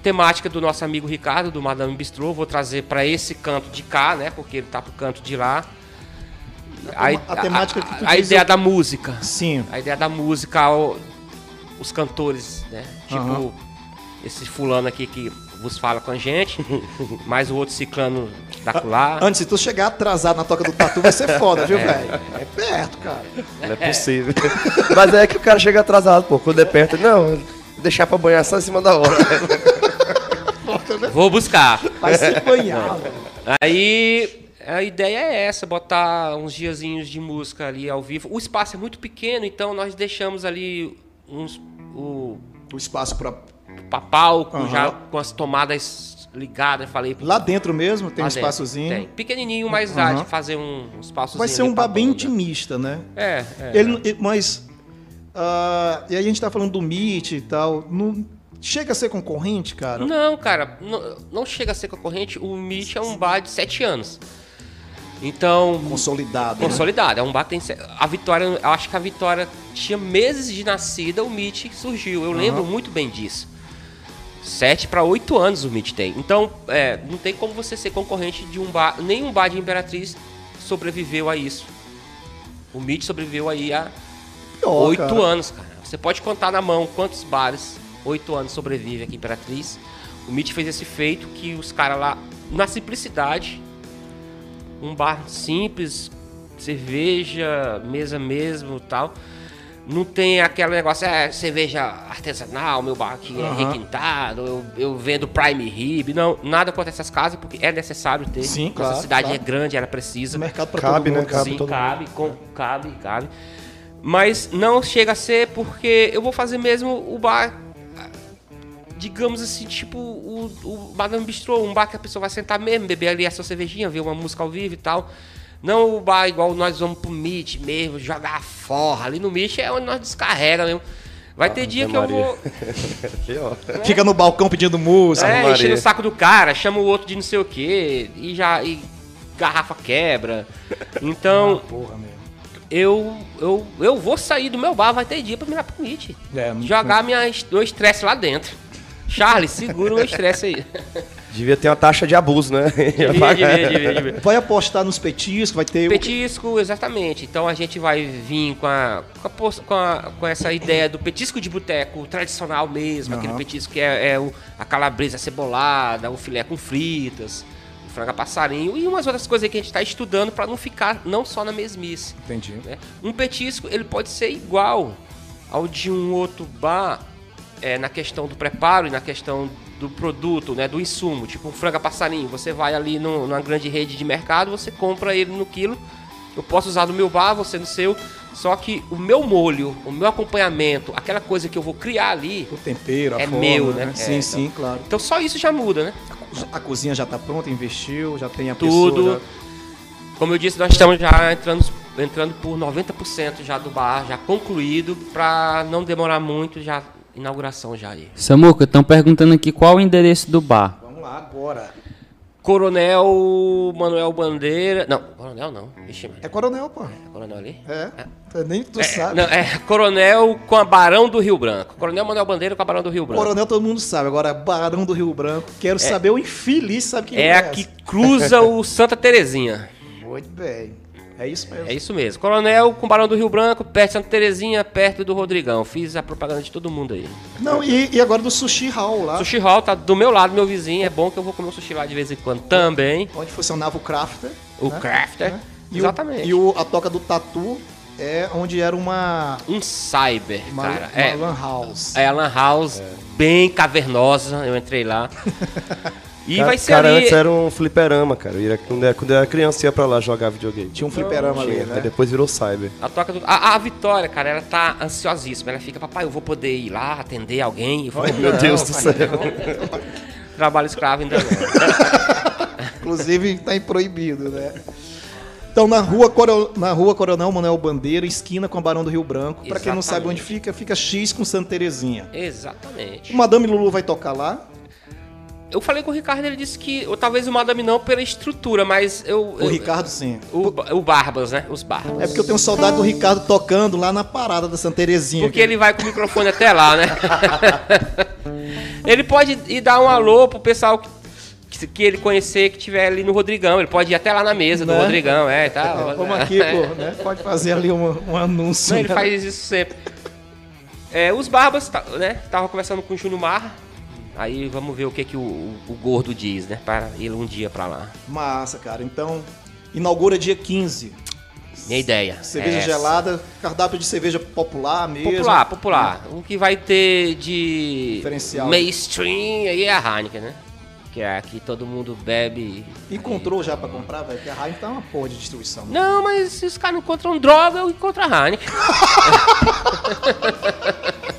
temática do nosso amigo Ricardo, do Madame Bistrô. Vou trazer para esse canto de cá, né? Porque ele tá pro canto de lá. A a temática que tu a diz ideia é- da música. Sim. A ideia da música, o- os cantores, né? Tipo, Aham. esse fulano aqui que vos fala com a gente, mais o outro ciclano da lá. Antes, se tu chegar atrasado na toca do tatu, vai ser foda, viu, velho? É perto, cara. Não é possível. Mas é que o cara chega atrasado, pô. Quando é perto, não, deixar pra banhar só em cima da hora. Vou buscar. Vai se banhar, velho. Aí a ideia é essa, botar uns diazinhos de música ali ao vivo. O espaço é muito pequeno, então nós deixamos ali uns o O espaço pra. Pra palco Aham. já com as tomadas ligadas, falei. Lá dentro mesmo tem um dentro. espaçozinho. Tem. Pequenininho, mas dá de fazer um, um espaçozinho Vai ser um bar bem intimista, né? É, é. Ele, mas. ah, e aí a gente tá falando do Meet e tal. Não, chega a ser concorrente, cara? Não, cara, não, não chega a ser concorrente. O Meet é um bar de sete anos. Então, Consolidado. né? Consolidado, é um bar que tem. A Vitória, eu acho que a Vitória tinha meses de nascida, o Meet surgiu. Eu lembro muito bem disso. Sete para oito anos o MIT tem. Então, é, não tem como você ser concorrente de um bar. Nenhum bar de Imperatriz sobreviveu a isso. O MIT sobreviveu aí há Pior, oito cara. anos, cara. Você pode contar na mão quantos bares oito anos sobrevive aqui em Imperatriz. O MIT fez esse feito que os caras lá, na simplicidade, um bar simples, cerveja, mesa mesmo tal. Não tem aquele negócio, é cerveja artesanal, meu bar aqui é requintado, eu, eu vendo prime rib. Não, nada contra essas casas, porque é necessário ter. Sim, Nossa claro, cidade claro. é grande, ela precisa. Mercado pra Cabe, todo né? mundo. Cabe Sim, todo cabe, com- cabe, cabe. Mas não chega a ser porque eu vou fazer mesmo o bar, digamos assim, tipo o, o Madame Bistrô, um bar que a pessoa vai sentar mesmo, beber ali a sua cervejinha, ver uma música ao vivo e tal. Não o bar igual nós vamos pro Meet mesmo, jogar a forra. Ali no Meet é onde nós descarrega mesmo. Vai ter dia que eu Maria. vou Aqui, ó. Fica no balcão pedindo música. é, enchendo o saco do cara, chama o outro de não sei o que e já e garrafa quebra. Então, Porra, meu. eu, eu, eu vou sair do meu bar, vai ter dia pra mirar pro Meet. É, Jogar minha, meu estresse lá dentro. Charlie, segura o estresse aí. Devia ter uma taxa de abuso, né? Devia, devia, devia, devia. Vai apostar nos petiscos, vai ter. o- Petisco, exatamente. Então a gente vai vir com, a, com, a com, a- com essa ideia do petisco de boteco tradicional mesmo, aquele Aham. petisco que é, é o, a calabresa cebolada, o filé com fritas, o frango a passarinho e umas outras coisas que a gente está estudando para não ficar não só na mesmice. Entendi. né? Um petisco ele pode ser igual ao de um outro bar é, na questão do preparo e na questão do produto, né, do insumo, tipo um frango a passarinho. Você vai ali no- numa grande rede de mercado, você compra ele no quilo. Eu posso usar no meu bar, você no seu. Só que o meu molho, o meu acompanhamento, aquela coisa que eu vou criar ali, O tempero, a É forma, meu, né? Sim, É, sim, claro. então só isso já muda, né? A cozinha já tá pronta, investiu, já tem a Tudo. pessoa. já- Como eu disse, nós estamos já entrando, entrando por 90% já do bar, já concluído, para não demorar muito, já inauguração já aí. Samuca, estão perguntando aqui qual o endereço do bar. Vamos lá agora. Coronel Manuel Bandeira. Não, Coronel não. Vixe. É coronel, pô. É Coronel ali? É. Nem tu É, sabe. não, é Coronel com a Barão do Rio Branco. Coronel Manuel Bandeira com a Barão do Rio Branco. Coronel todo mundo sabe. Agora, Barão do Rio Branco. Quero saber o infeliz sabe quem É a que cruza o Santa Terezinha. Muito bem. É isso mesmo. É isso mesmo. Coronel com Barão do Rio Branco, perto de Santa Terezinha, perto do Rodrigão. Fiz a propaganda de todo mundo aí. Não, e, e agora do Sushi Hall lá, Sushi Hall tá do meu lado, meu vizinho. É bom que eu vou comer um sushi lá de vez em quando também. onde funcionava o Crafter. O né? Crafter. Né? E o- Exatamente. e o- a toca do Tatu é onde era uma, Um cyber, uma, cara. uma é, lan house. é a Lan House, bem cavernosa. Eu entrei lá. E Cara, vai ser cara, ali. antes era um fliperama, cara. Eu ia- quando, eu, quando eu era criança, ia pra lá jogar videogame. Tinha um fliperama ali, Tinha, né? depois virou cyber. A toca do. A, a Vitória, cara, ela tá ansiosíssima. Ela fica, papai, eu vou poder ir lá atender alguém. Eu falo, Meu "Não, Deus do céu. não." Trabalho escravo ainda não. Inclusive, tá em proibido, né? Então, na rua, Coro- na rua Coronel Manuel Bandeira, esquina com a Barão do Rio Branco. Pra quem não sabe onde fica, fica X com Santa Terezinha. Exatamente. O Madame Lulu vai tocar lá. Eu falei com o Ricardo, ele disse que. Ou talvez o Madame não pela estrutura, mas eu. O eu- Ricardo, sim. O, o Barbas, né? Os Barbas. É porque eu tenho saudade do Ricardo tocando lá na parada da Santa Terezinha. Porque ele vai com o microfone até lá, né? ele pode ir dar um alô pro pessoal que, que ele conhecer que tiver ali no Rodrigão. Ele pode ir até lá na mesa do Né? Rodrigão, é, tá? É, Vamos aqui, pô, né? Pode fazer ali um, um anúncio. Não, ele né? faz isso sempre. É, os Barbas, tá- né? Tava conversando com o Júnior Mar. Aí vamos ver o que, que o, o- gordo diz, né? Para ir um dia pra lá. Massa, cara. Então, inaugura dia 15. Minha ideia. Cerveja é gelada, cardápio de cerveja popular mesmo. Popular, popular. O que vai ter de Diferencial. mainstream aí é a Heineken, né? Que é aqui todo mundo bebe. Encontrou já pra comprar, velho? Porque a Heineken tá uma porra de distribuição. Não, mas se os caras não encontram droga, eu encontro a Heineken.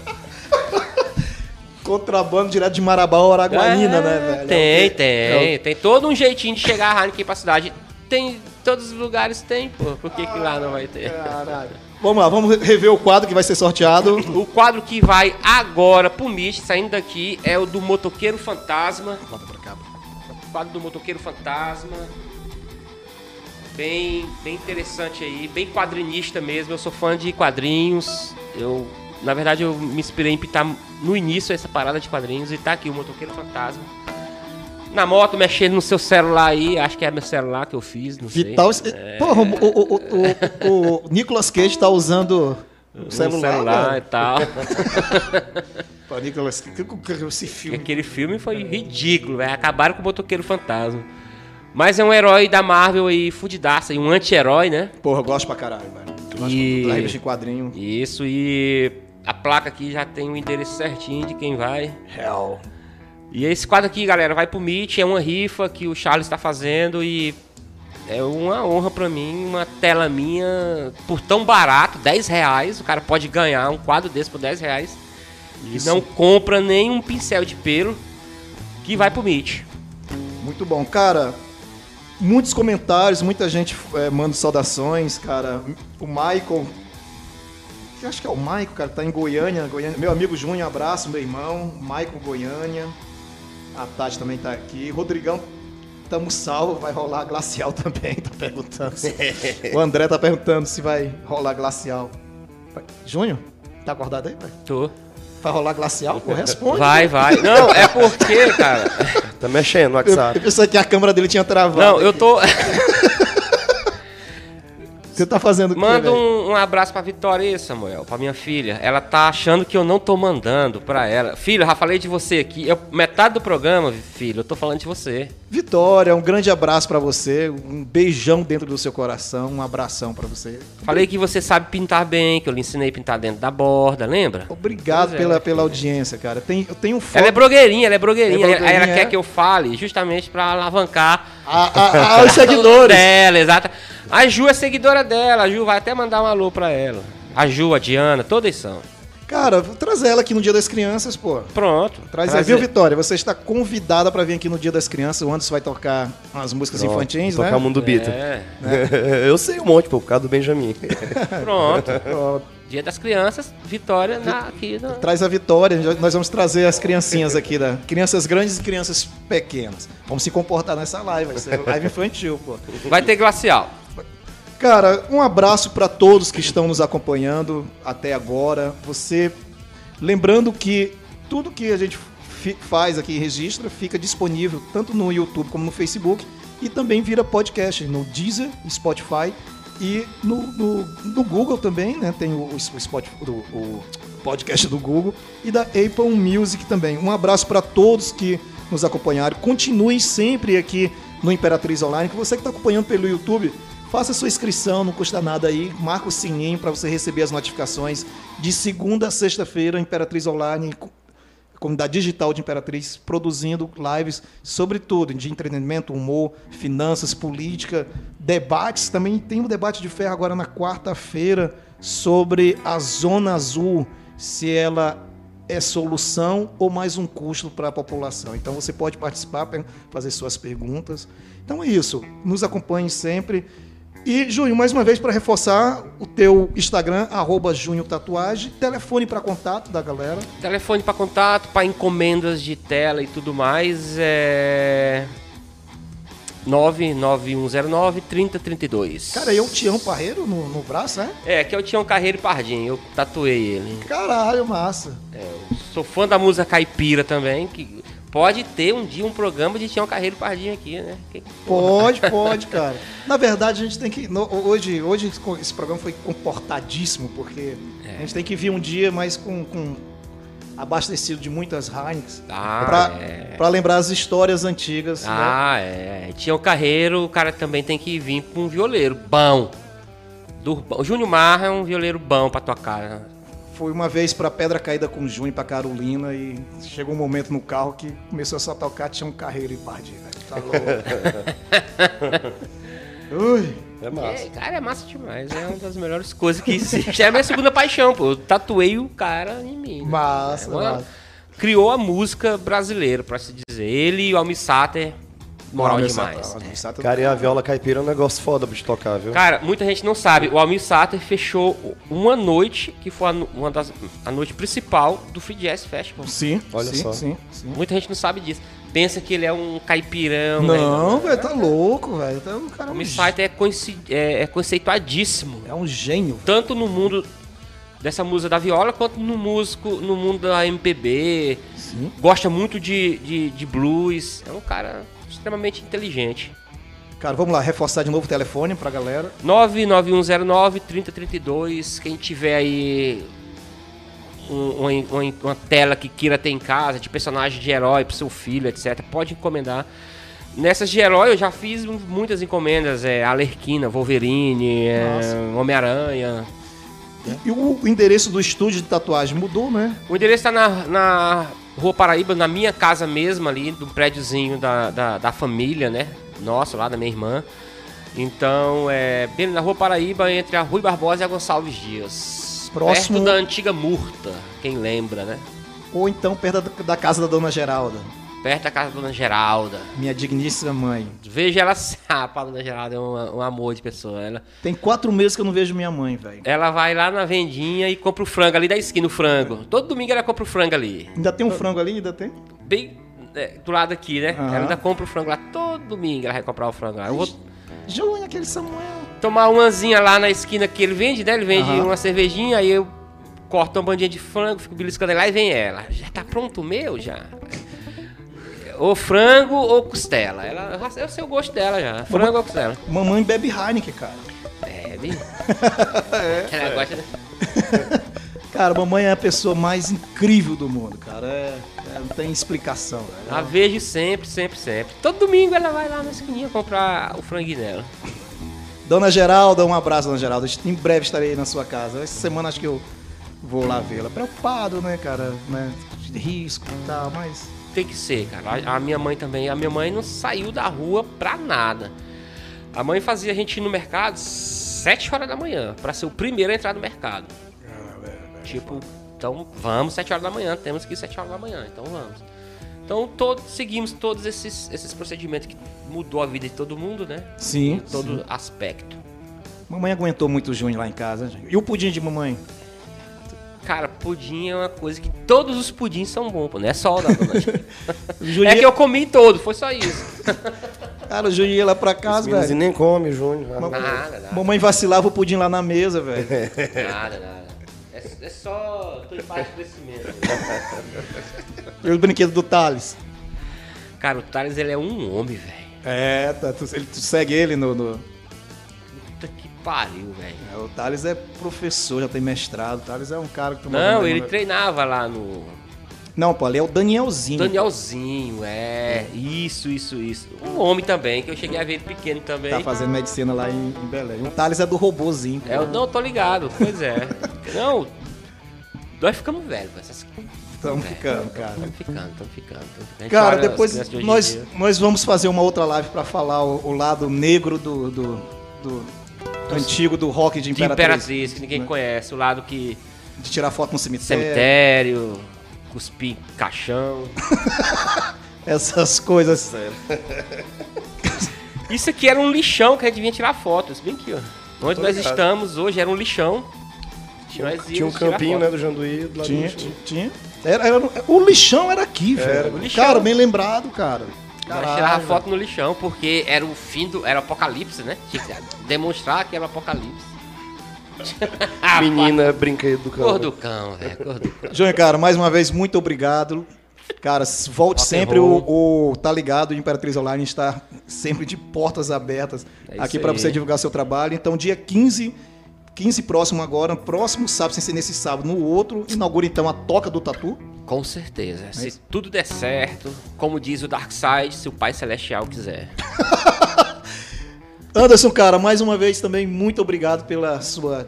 Contrabando direto de Marabá, Araguaína, É, né, velho? Tem, É tem. É Tem todo um jeitinho de chegar a Heineken pra cidade. Tem, todos os lugares tem, pô. Por que, que lá não vai ter? Caralho. Vamos lá, vamos rever o quadro que vai ser sorteado. O quadro que vai agora pro Mitch, saindo daqui, é o do Motoqueiro Fantasma. Bota pra cá. O quadro do Motoqueiro Fantasma. Bem, bem interessante aí, bem quadrinista mesmo. Eu sou fã de quadrinhos. Eu na verdade, eu me inspirei em pintar no início essa parada de quadrinhos e tá aqui o Motoqueiro Fantasma. Na moto, mexendo no seu celular aí, acho que é meu celular que eu fiz, não Vital. sei. Porra, o, o, o, o, o Nicolas Cage tá usando o Um celular. celular e tal. Pô, Nicolas esse filme. Aquele filme foi ridículo, velho. Acabaram com o Motoqueiro Fantasma. Mas é um herói da Marvel aí, fudidaça, e um anti-herói, né? Porra, eu gosto pra caralho, velho. Eu gosto E- da revista de quadrinho. Isso, e a placa aqui já tem o endereço certinho de quem vai. Hell. E esse quadro aqui, galera, vai pro Meet, é uma rifa que o Charles está fazendo e é uma honra pra mim, uma tela minha por tão barato, 10 reais. O cara pode ganhar um quadro desse por 10 reais. E não compra nem um pincel de pelo que vai pro Meet. Muito bom. Cara, muitos comentários, muita gente é, manda saudações, cara. O Michael. Eu acho que é o Michael, cara, tá em Goiânia, Goiânia. Meu amigo Júnior, abraço, meu irmão. Michael Goiânia. A Tati também tá aqui. Rodrigão, tamo salvo, vai rolar glacial também, tá perguntando. se- o André tá perguntando se vai rolar glacial. Júnior, tá acordado aí, pai? Tô. Vai rolar glacial? Pô, responde. Vai, vai. Não, é porque, cara. Tá mexendo no Eu, eu WhatsApp. pensei que a câmera dele tinha travado. Não, eu tô. Você tá fazendo o quê, Manda um, um abraço pra Vitória aí, Samuel, pra minha filha. Ela tá achando que eu não tô mandando pra ela. Filha, já falei de você aqui. Eu- metade do programa, filho, eu tô falando de você. Vitória, um grande abraço pra você, um beijão dentro do seu coração, um abração pra você. Falei que você sabe pintar bem, que eu lhe ensinei a pintar dentro da borda, lembra? Obrigado é, pela, pela audiência, cara. Tem, eu tenho foto. Ela é blogueirinha, ela é blogueirinha. É blogueirinha, ela é? quer que eu fale justamente pra alavancar Ah, ah, ah, os seguidores. dela, exata. A Ju é seguidora dela, a Ju vai até mandar um alô pra ela. A Ju, a Diana, todas são. Cara, vou trazer ela aqui no Dia das Crianças, pô. Pronto. Traz aí, Trazer. viu, Vitória? Você está convidada pra vir aqui no Dia das Crianças. O Anderson vai tocar umas músicas Pronto, infantis, Tocar né? o mundo Beatle. É, Eu sei um monte, pô, por causa do Benjamin. pronto. Ó, Dia das Crianças, Vitória na, aqui na... Traz a Vitória, nós vamos trazer as criancinhas aqui, da crianças grandes e crianças pequenas. Vamos se comportar nessa live, vai ser live infantil, pô. Vai ter glacial. Cara, um abraço para todos que estão nos acompanhando até agora. Você lembrando que tudo que a gente faz aqui e registra fica disponível tanto no YouTube como no Facebook e também vira podcast no Deezer, Spotify e no, no- no Google também, né? Tem o, o Spotify, o, o podcast do Google e da Apple Music também. Um abraço para todos que nos acompanharam. Continuem sempre aqui no Imperatriz Online. Que você que está acompanhando pelo YouTube, faça sua inscrição, não custa nada aí. Marca o sininho para você receber as notificações de segunda a sexta-feira, Imperatriz Online, comunidade digital de Imperatriz, produzindo lives sobre tudo, de entretenimento, humor, finanças, política, debates. Também tem um debate de ferro agora na quarta-feira sobre a Zona Azul, se ela é solução ou mais um custo para a população. Então você pode participar, fazer suas perguntas. Então é isso. Nos acompanhe sempre. E, Junho, mais uma vez para reforçar o teu Instagram, arroba Junho Tatuagem, telefone para contato da galera. Telefone para contato, para encomendas de tela e tudo mais é 99109 3032. Cara, eu Tião Parreiro no, no braço, é? É, que é o Tião Carreiro Pardinho, eu tatuei ele. Caralho, massa. É, eu sou fã da música caipira também, que pode ter um dia um programa de Tião Carreiro Pardinho aqui, né? Que- Pode, pode, cara. Na verdade, a gente tem que. no- hoje, hoje esse programa foi comportadíssimo, porque É. a gente tem que vir um dia mais com. com abastecido de muitas Heineken. Ah, pra, é. pra lembrar as histórias antigas. né? Ah, é. Tião Carreiro, o cara também tem que vir com um violeiro bom. Do, o Júnior Marra é um violeiro bom pra tocar. Fui uma vez pra Pedra Caída com o Junho, pra Carolina, e chegou um momento no carro que começou a só tocar Tião Carreiro e Pardinho, velho. Tá louco. Ui. É massa. É, cara, é massa demais. É uma das melhores coisas que existe. É a minha segunda paixão, pô. Eu tatuei o cara em mim. né? Massa, É uma- massa. Criou a música brasileira, pra se dizer. Ele e o Almi Sater, moral Não, demais. Almir Sater- Almir Sater- Cara, e a viola caipira é um negócio foda de tocar, viu? Cara, muita gente não sabe. O Almir Sater fechou uma noite, que foi a, uma das, a noite principal do Free Jazz Festival. Sim, Olha sim, só. sim, sim. Muita gente não sabe disso. Pensa que ele é um caipirão. né? Não, velho, tá louco, velho. Tá, o cara O é um, Almir Sater é, conheci- é- é conceituadíssimo. é um gênio. Tanto no mundo dessa música da viola, quanto no músico, no mundo da MPB. Sim. Gosta muito de, de, de blues. É um cara extremamente inteligente. Cara, vamos lá, reforçar de novo o telefone pra galera. 99109-3032. Quem tiver aí um- uma, uma- uma tela que queira ter em casa, de personagem de herói pro seu filho, etc., pode encomendar. Nessas de herói eu já fiz muitas encomendas, é Alerquina, Wolverine, é. Homem-Aranha. E o endereço do estúdio de tatuagem mudou, né? O endereço tá na, na Rua Paraíba, na minha casa mesmo ali, do prédiozinho da, da, da família, né? Nosso, lá da minha irmã. Então, é bem na Rua Paraíba, entre a Rui Barbosa e a Gonçalves Dias. Próximo- Perto da antiga Murta, quem lembra, né? Ou então perto da, da casa da dona Geralda, Perto da casa da Dona Geralda. minha digníssima mãe. Veja ela, ah, a Dona Geralda é um, um amor de pessoa. Ela, Tem quatro meses que eu não vejo minha mãe, velho. ela vai lá na vendinha e compra o frango ali da esquina, o frango. Todo domingo ela compra o frango ali. Ainda tem um frango ali? Ainda tem? bem é, do lado aqui, né? Aham. Ela ainda compra o frango lá todo domingo, ela vai comprar o frango lá. Eu vou Júnior, aquele Samuel. tomar umazinha lá na esquina que ele vende, né? Ele vende Aham. uma cervejinha, aí eu corto uma bandinha de frango, fico beliscando lá e vem ela. Já tá pronto o meu já? Ou frango ou costela. Ela, eu sei o gosto dela já. Frango ou costela? Mamãe bebe Heineken, cara. Bebe. Ela gosta de... Cara, mamãe é a pessoa mais incrível do mundo, cara. É, é- não tem explicação, velho. A vejo sempre, sempre, sempre. Todo domingo ela vai lá na esquininha comprar o franguinho dela. Dona Geralda, um abraço, Dona Geralda. Em breve estarei aí na sua casa. Essa semana acho que eu vou lá vê-la. Preocupado, né, cara? Né? De risco e tal, mas. Tem que ser, cara. A, a minha mãe também. A minha mãe não saiu da rua pra nada. A mãe fazia a gente ir no mercado 7 horas da manhã, pra ser o primeiro a entrar no mercado. Tipo, então vamos 7 horas da manhã, temos que ir 7 horas da manhã, então vamos. Então todos, seguimos todos esses, esses procedimentos que mudou a vida de todo mundo, né? Sim. Em todo aspecto. Mamãe aguentou muito o Júnior lá em casa. né? E o pudim de mamãe? Cara, pudim é uma coisa que todos os pudins são bons, pô, não é só o da dona. O é que eu comi todo, foi só isso. Cara, o Júnior ia lá pra casa, e velho. nem come, Júnior. Nada, nada. Mamãe vacilava o pudim lá na mesa, velho. Nada, nada. É, é só. tô em fase de crescimento. E os brinquedos do Thales. Cara, o Thales ele é um homem, velho. É, tá, tu, ele, tu segue ele no. no- pariu, velho. É, o Thales é professor, já tem mestrado. O Thales é um cara que Não, ele treinava lá no. Não, pô, ali é o Danielzinho. Danielzinho, é. Isso, isso, isso. Um homem também, que eu cheguei a ver ele pequeno também. Tá fazendo medicina lá em, em Belém. O Thales é do robôzinho. É, eu não, tô ligado, pois é. Não. Nós ficamos velhos, velho. Essas- Estamos ficando, cara. Estamos ficando, estamos ficando. Gente Cara, depois de nós, nós vamos fazer uma outra live pra falar o, o lado negro do, do, do antigo do rock de De Imperatriz. Imperatriz, que ninguém né? conhece. O lado que. De tirar foto no cemitério. Cemitério, cuspir caixão. Essas coisas. Isso aqui era um lixão que a gente vinha tirar fotos. Bem aqui, ó. Onde Tô nós ligado. estamos hoje era um lixão. Tinha, Tinha um campinho, né, do Janduí. do lado Tinha, do tinha. Era, era o lixão era aqui, velho. o lixão. Cara, bem lembrado, cara. Nós tirava foto no lixão, porque era o fim do. Era o apocalipse, né? Tinha que demonstrar que era o apocalipse. Menina, brinquedo do campo. Cor do cão, velho. Cor do cão. Júnior, cara, mais uma vez, muito obrigado. Cara, volte Rock sempre. O, o Tá Ligado, o Imperatriz Online está sempre de portas abertas É aqui para você divulgar seu trabalho. Então, dia 15, 15 próximo agora, próximo sábado, sem ser nesse sábado, no outro, inaugura então a Toca do Tatu. Com certeza. Se isso? tudo der certo, como diz o Darkseid, se o Pai Celestial quiser. Anderson, cara, mais uma vez também muito obrigado pela sua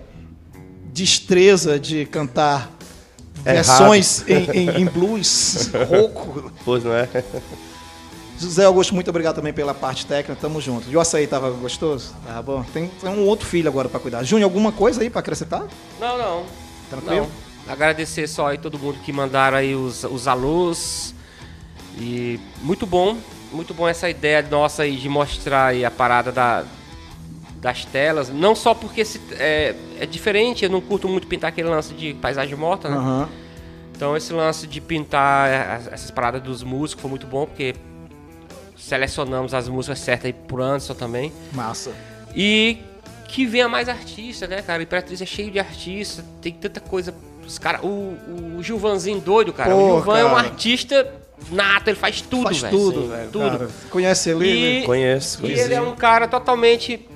destreza de cantar É versões em, em- em blues, rouco. Pois não é? José Augusto, muito obrigado também pela parte técnica, tamo junto. E o açaí tava gostoso? Tá bom. Tem, tem um outro filho agora pra cuidar. Júnior, alguma coisa aí pra acrescentar? Não, não. Tranquilo? Não. Agradecer só aí todo mundo que mandaram aí os, os alôs. E muito bom, muito bom essa ideia nossa aí de mostrar aí a parada da, das telas. Não só porque se- é, é diferente, eu não curto muito pintar aquele lance de paisagem morta, né? Aham. Então esse lance de pintar as- essas paradas dos músicos foi muito bom, porque selecionamos as músicas certas aí por Anderson também. Massa. E que venha mais artista, né, cara? Imperatriz é cheio de artistas, tem tanta coisa. Os cara, o, o Gilvanzinho doido, cara. Pô, o Gilvan é um cara. artista nato, ele faz tudo, Faz velho. tudo, assim, velho. Tudo. cara. Conhece ele? E- né? Conheço, E conheço. ele é um cara totalmente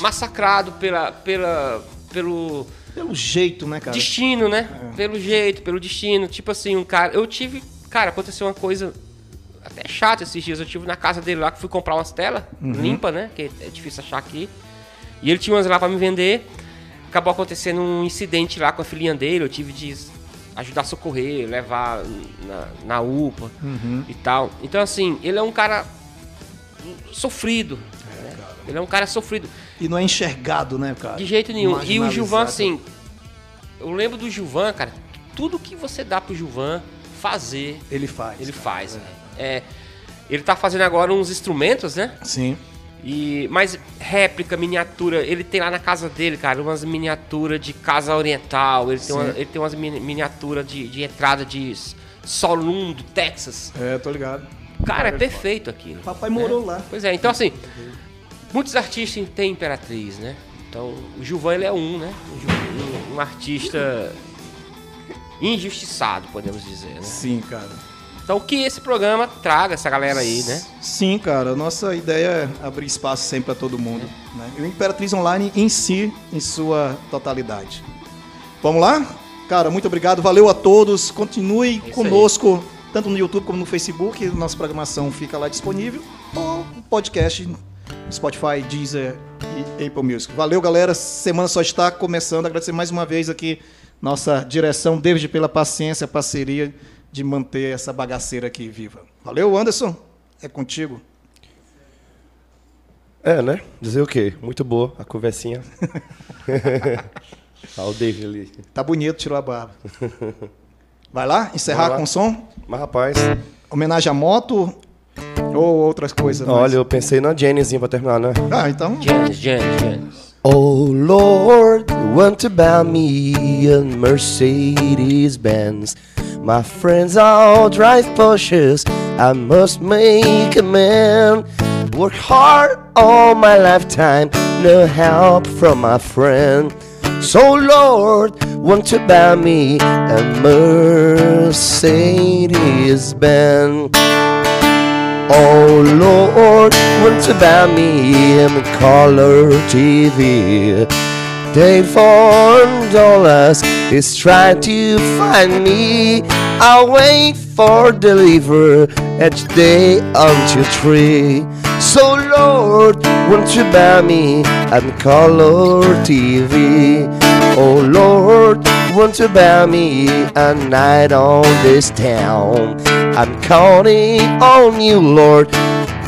massacrado pela, pela, pelo Pelo jeito, né, cara? destino, né? É. Pelo jeito, pelo destino. Tipo assim, um cara. Eu tive. Cara, aconteceu uma coisa até chata esses dias. Eu tive na casa dele lá que fui comprar umas telas Uhum. limpa, né? Que é difícil achar aqui. E ele tinha umas lá pra me vender. Acabou acontecendo um incidente lá com a filhinha dele. Eu tive de ajudar a socorrer, levar na, na UPA Uhum. e tal. Então, assim, ele é um cara sofrido. É, né? Ele é um cara sofrido. E não é enxergado, né, cara? De jeito nenhum. E o. Gilvan, assim. Eu lembro do Gilvan, cara. Tudo que você dá pro Gilvan fazer, Ele faz. ele cara. faz. né? É, ele tá fazendo agora uns instrumentos, né? Sim. E, mas réplica, miniatura, ele tem lá na casa dele, cara, umas miniaturas de casa oriental. Ele tem, uma- ele tem umas mini- miniaturas de, de entrada de Solum do Texas. É, tô ligado. Cara, é perfeito aquilo. Papai morou lá. Pois é, então assim, muitos artistas têm Imperatriz, né? Então, o Gilvan ele é um, né? Um- um artista injustiçado, podemos dizer, né? Sim, cara. Então, que esse programa traga essa galera aí, né? Sim, cara. Nossa ideia é abrir espaço sempre para todo mundo. Né? E o Imperatriz Online em si, em sua totalidade. Vamos lá? Cara, muito obrigado. Valeu a todos. Continue aí. conosco, tanto no YouTube como no Facebook. Nossa programação fica lá disponível. Ou no podcast, Spotify, Deezer e Apple Music. Valeu, galera. Semana só está começando. Agradecer mais uma vez aqui nossa direção, David, pela paciência, parceria de manter essa bagaceira aqui viva. Valeu, Anderson. É contigo. É, né? Dizer o quê? Muito boa a conversinha. Olha o David ali. Tá bonito, tirou a barba. Vai lá, encerrar lá. com o som? Mas, rapaz, Homenagem à moto ou outras coisas? olha, eu pensei na Jennyzinha pra terminar, né? Ah, então. Janis, Janis. Oh Lord, want about me a Mercedes Benz. My friends all drive Porsches. I must make a man. Work hard all my lifetime, no help from my friend. So Lord, want to buy me a Mercedes Benz. Oh Lord, want to buy me a color TV. Day four dollars is trying to find me. I'll wait for deliver each day until three. So Lord, won't you buy me a color TV? Oh Lord, won't you buy me a night on this town? I'm counting on you, Lord.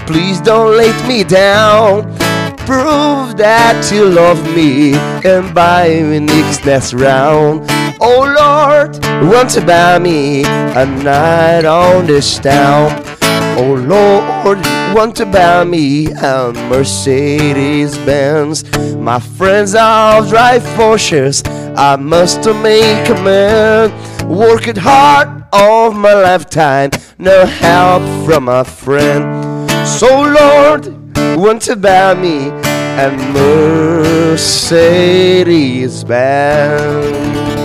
Please don't let me down. Prove that you love me and buy me next next round. Oh Lord, want to buy me a night on this town. Oh Lord, want to buy me a Mercedes Benz. My friends all drive Porsches. I must make a man. Work it hard all my lifetime. No help from a friend. So Lord, want to buy me a Mercedes Benz.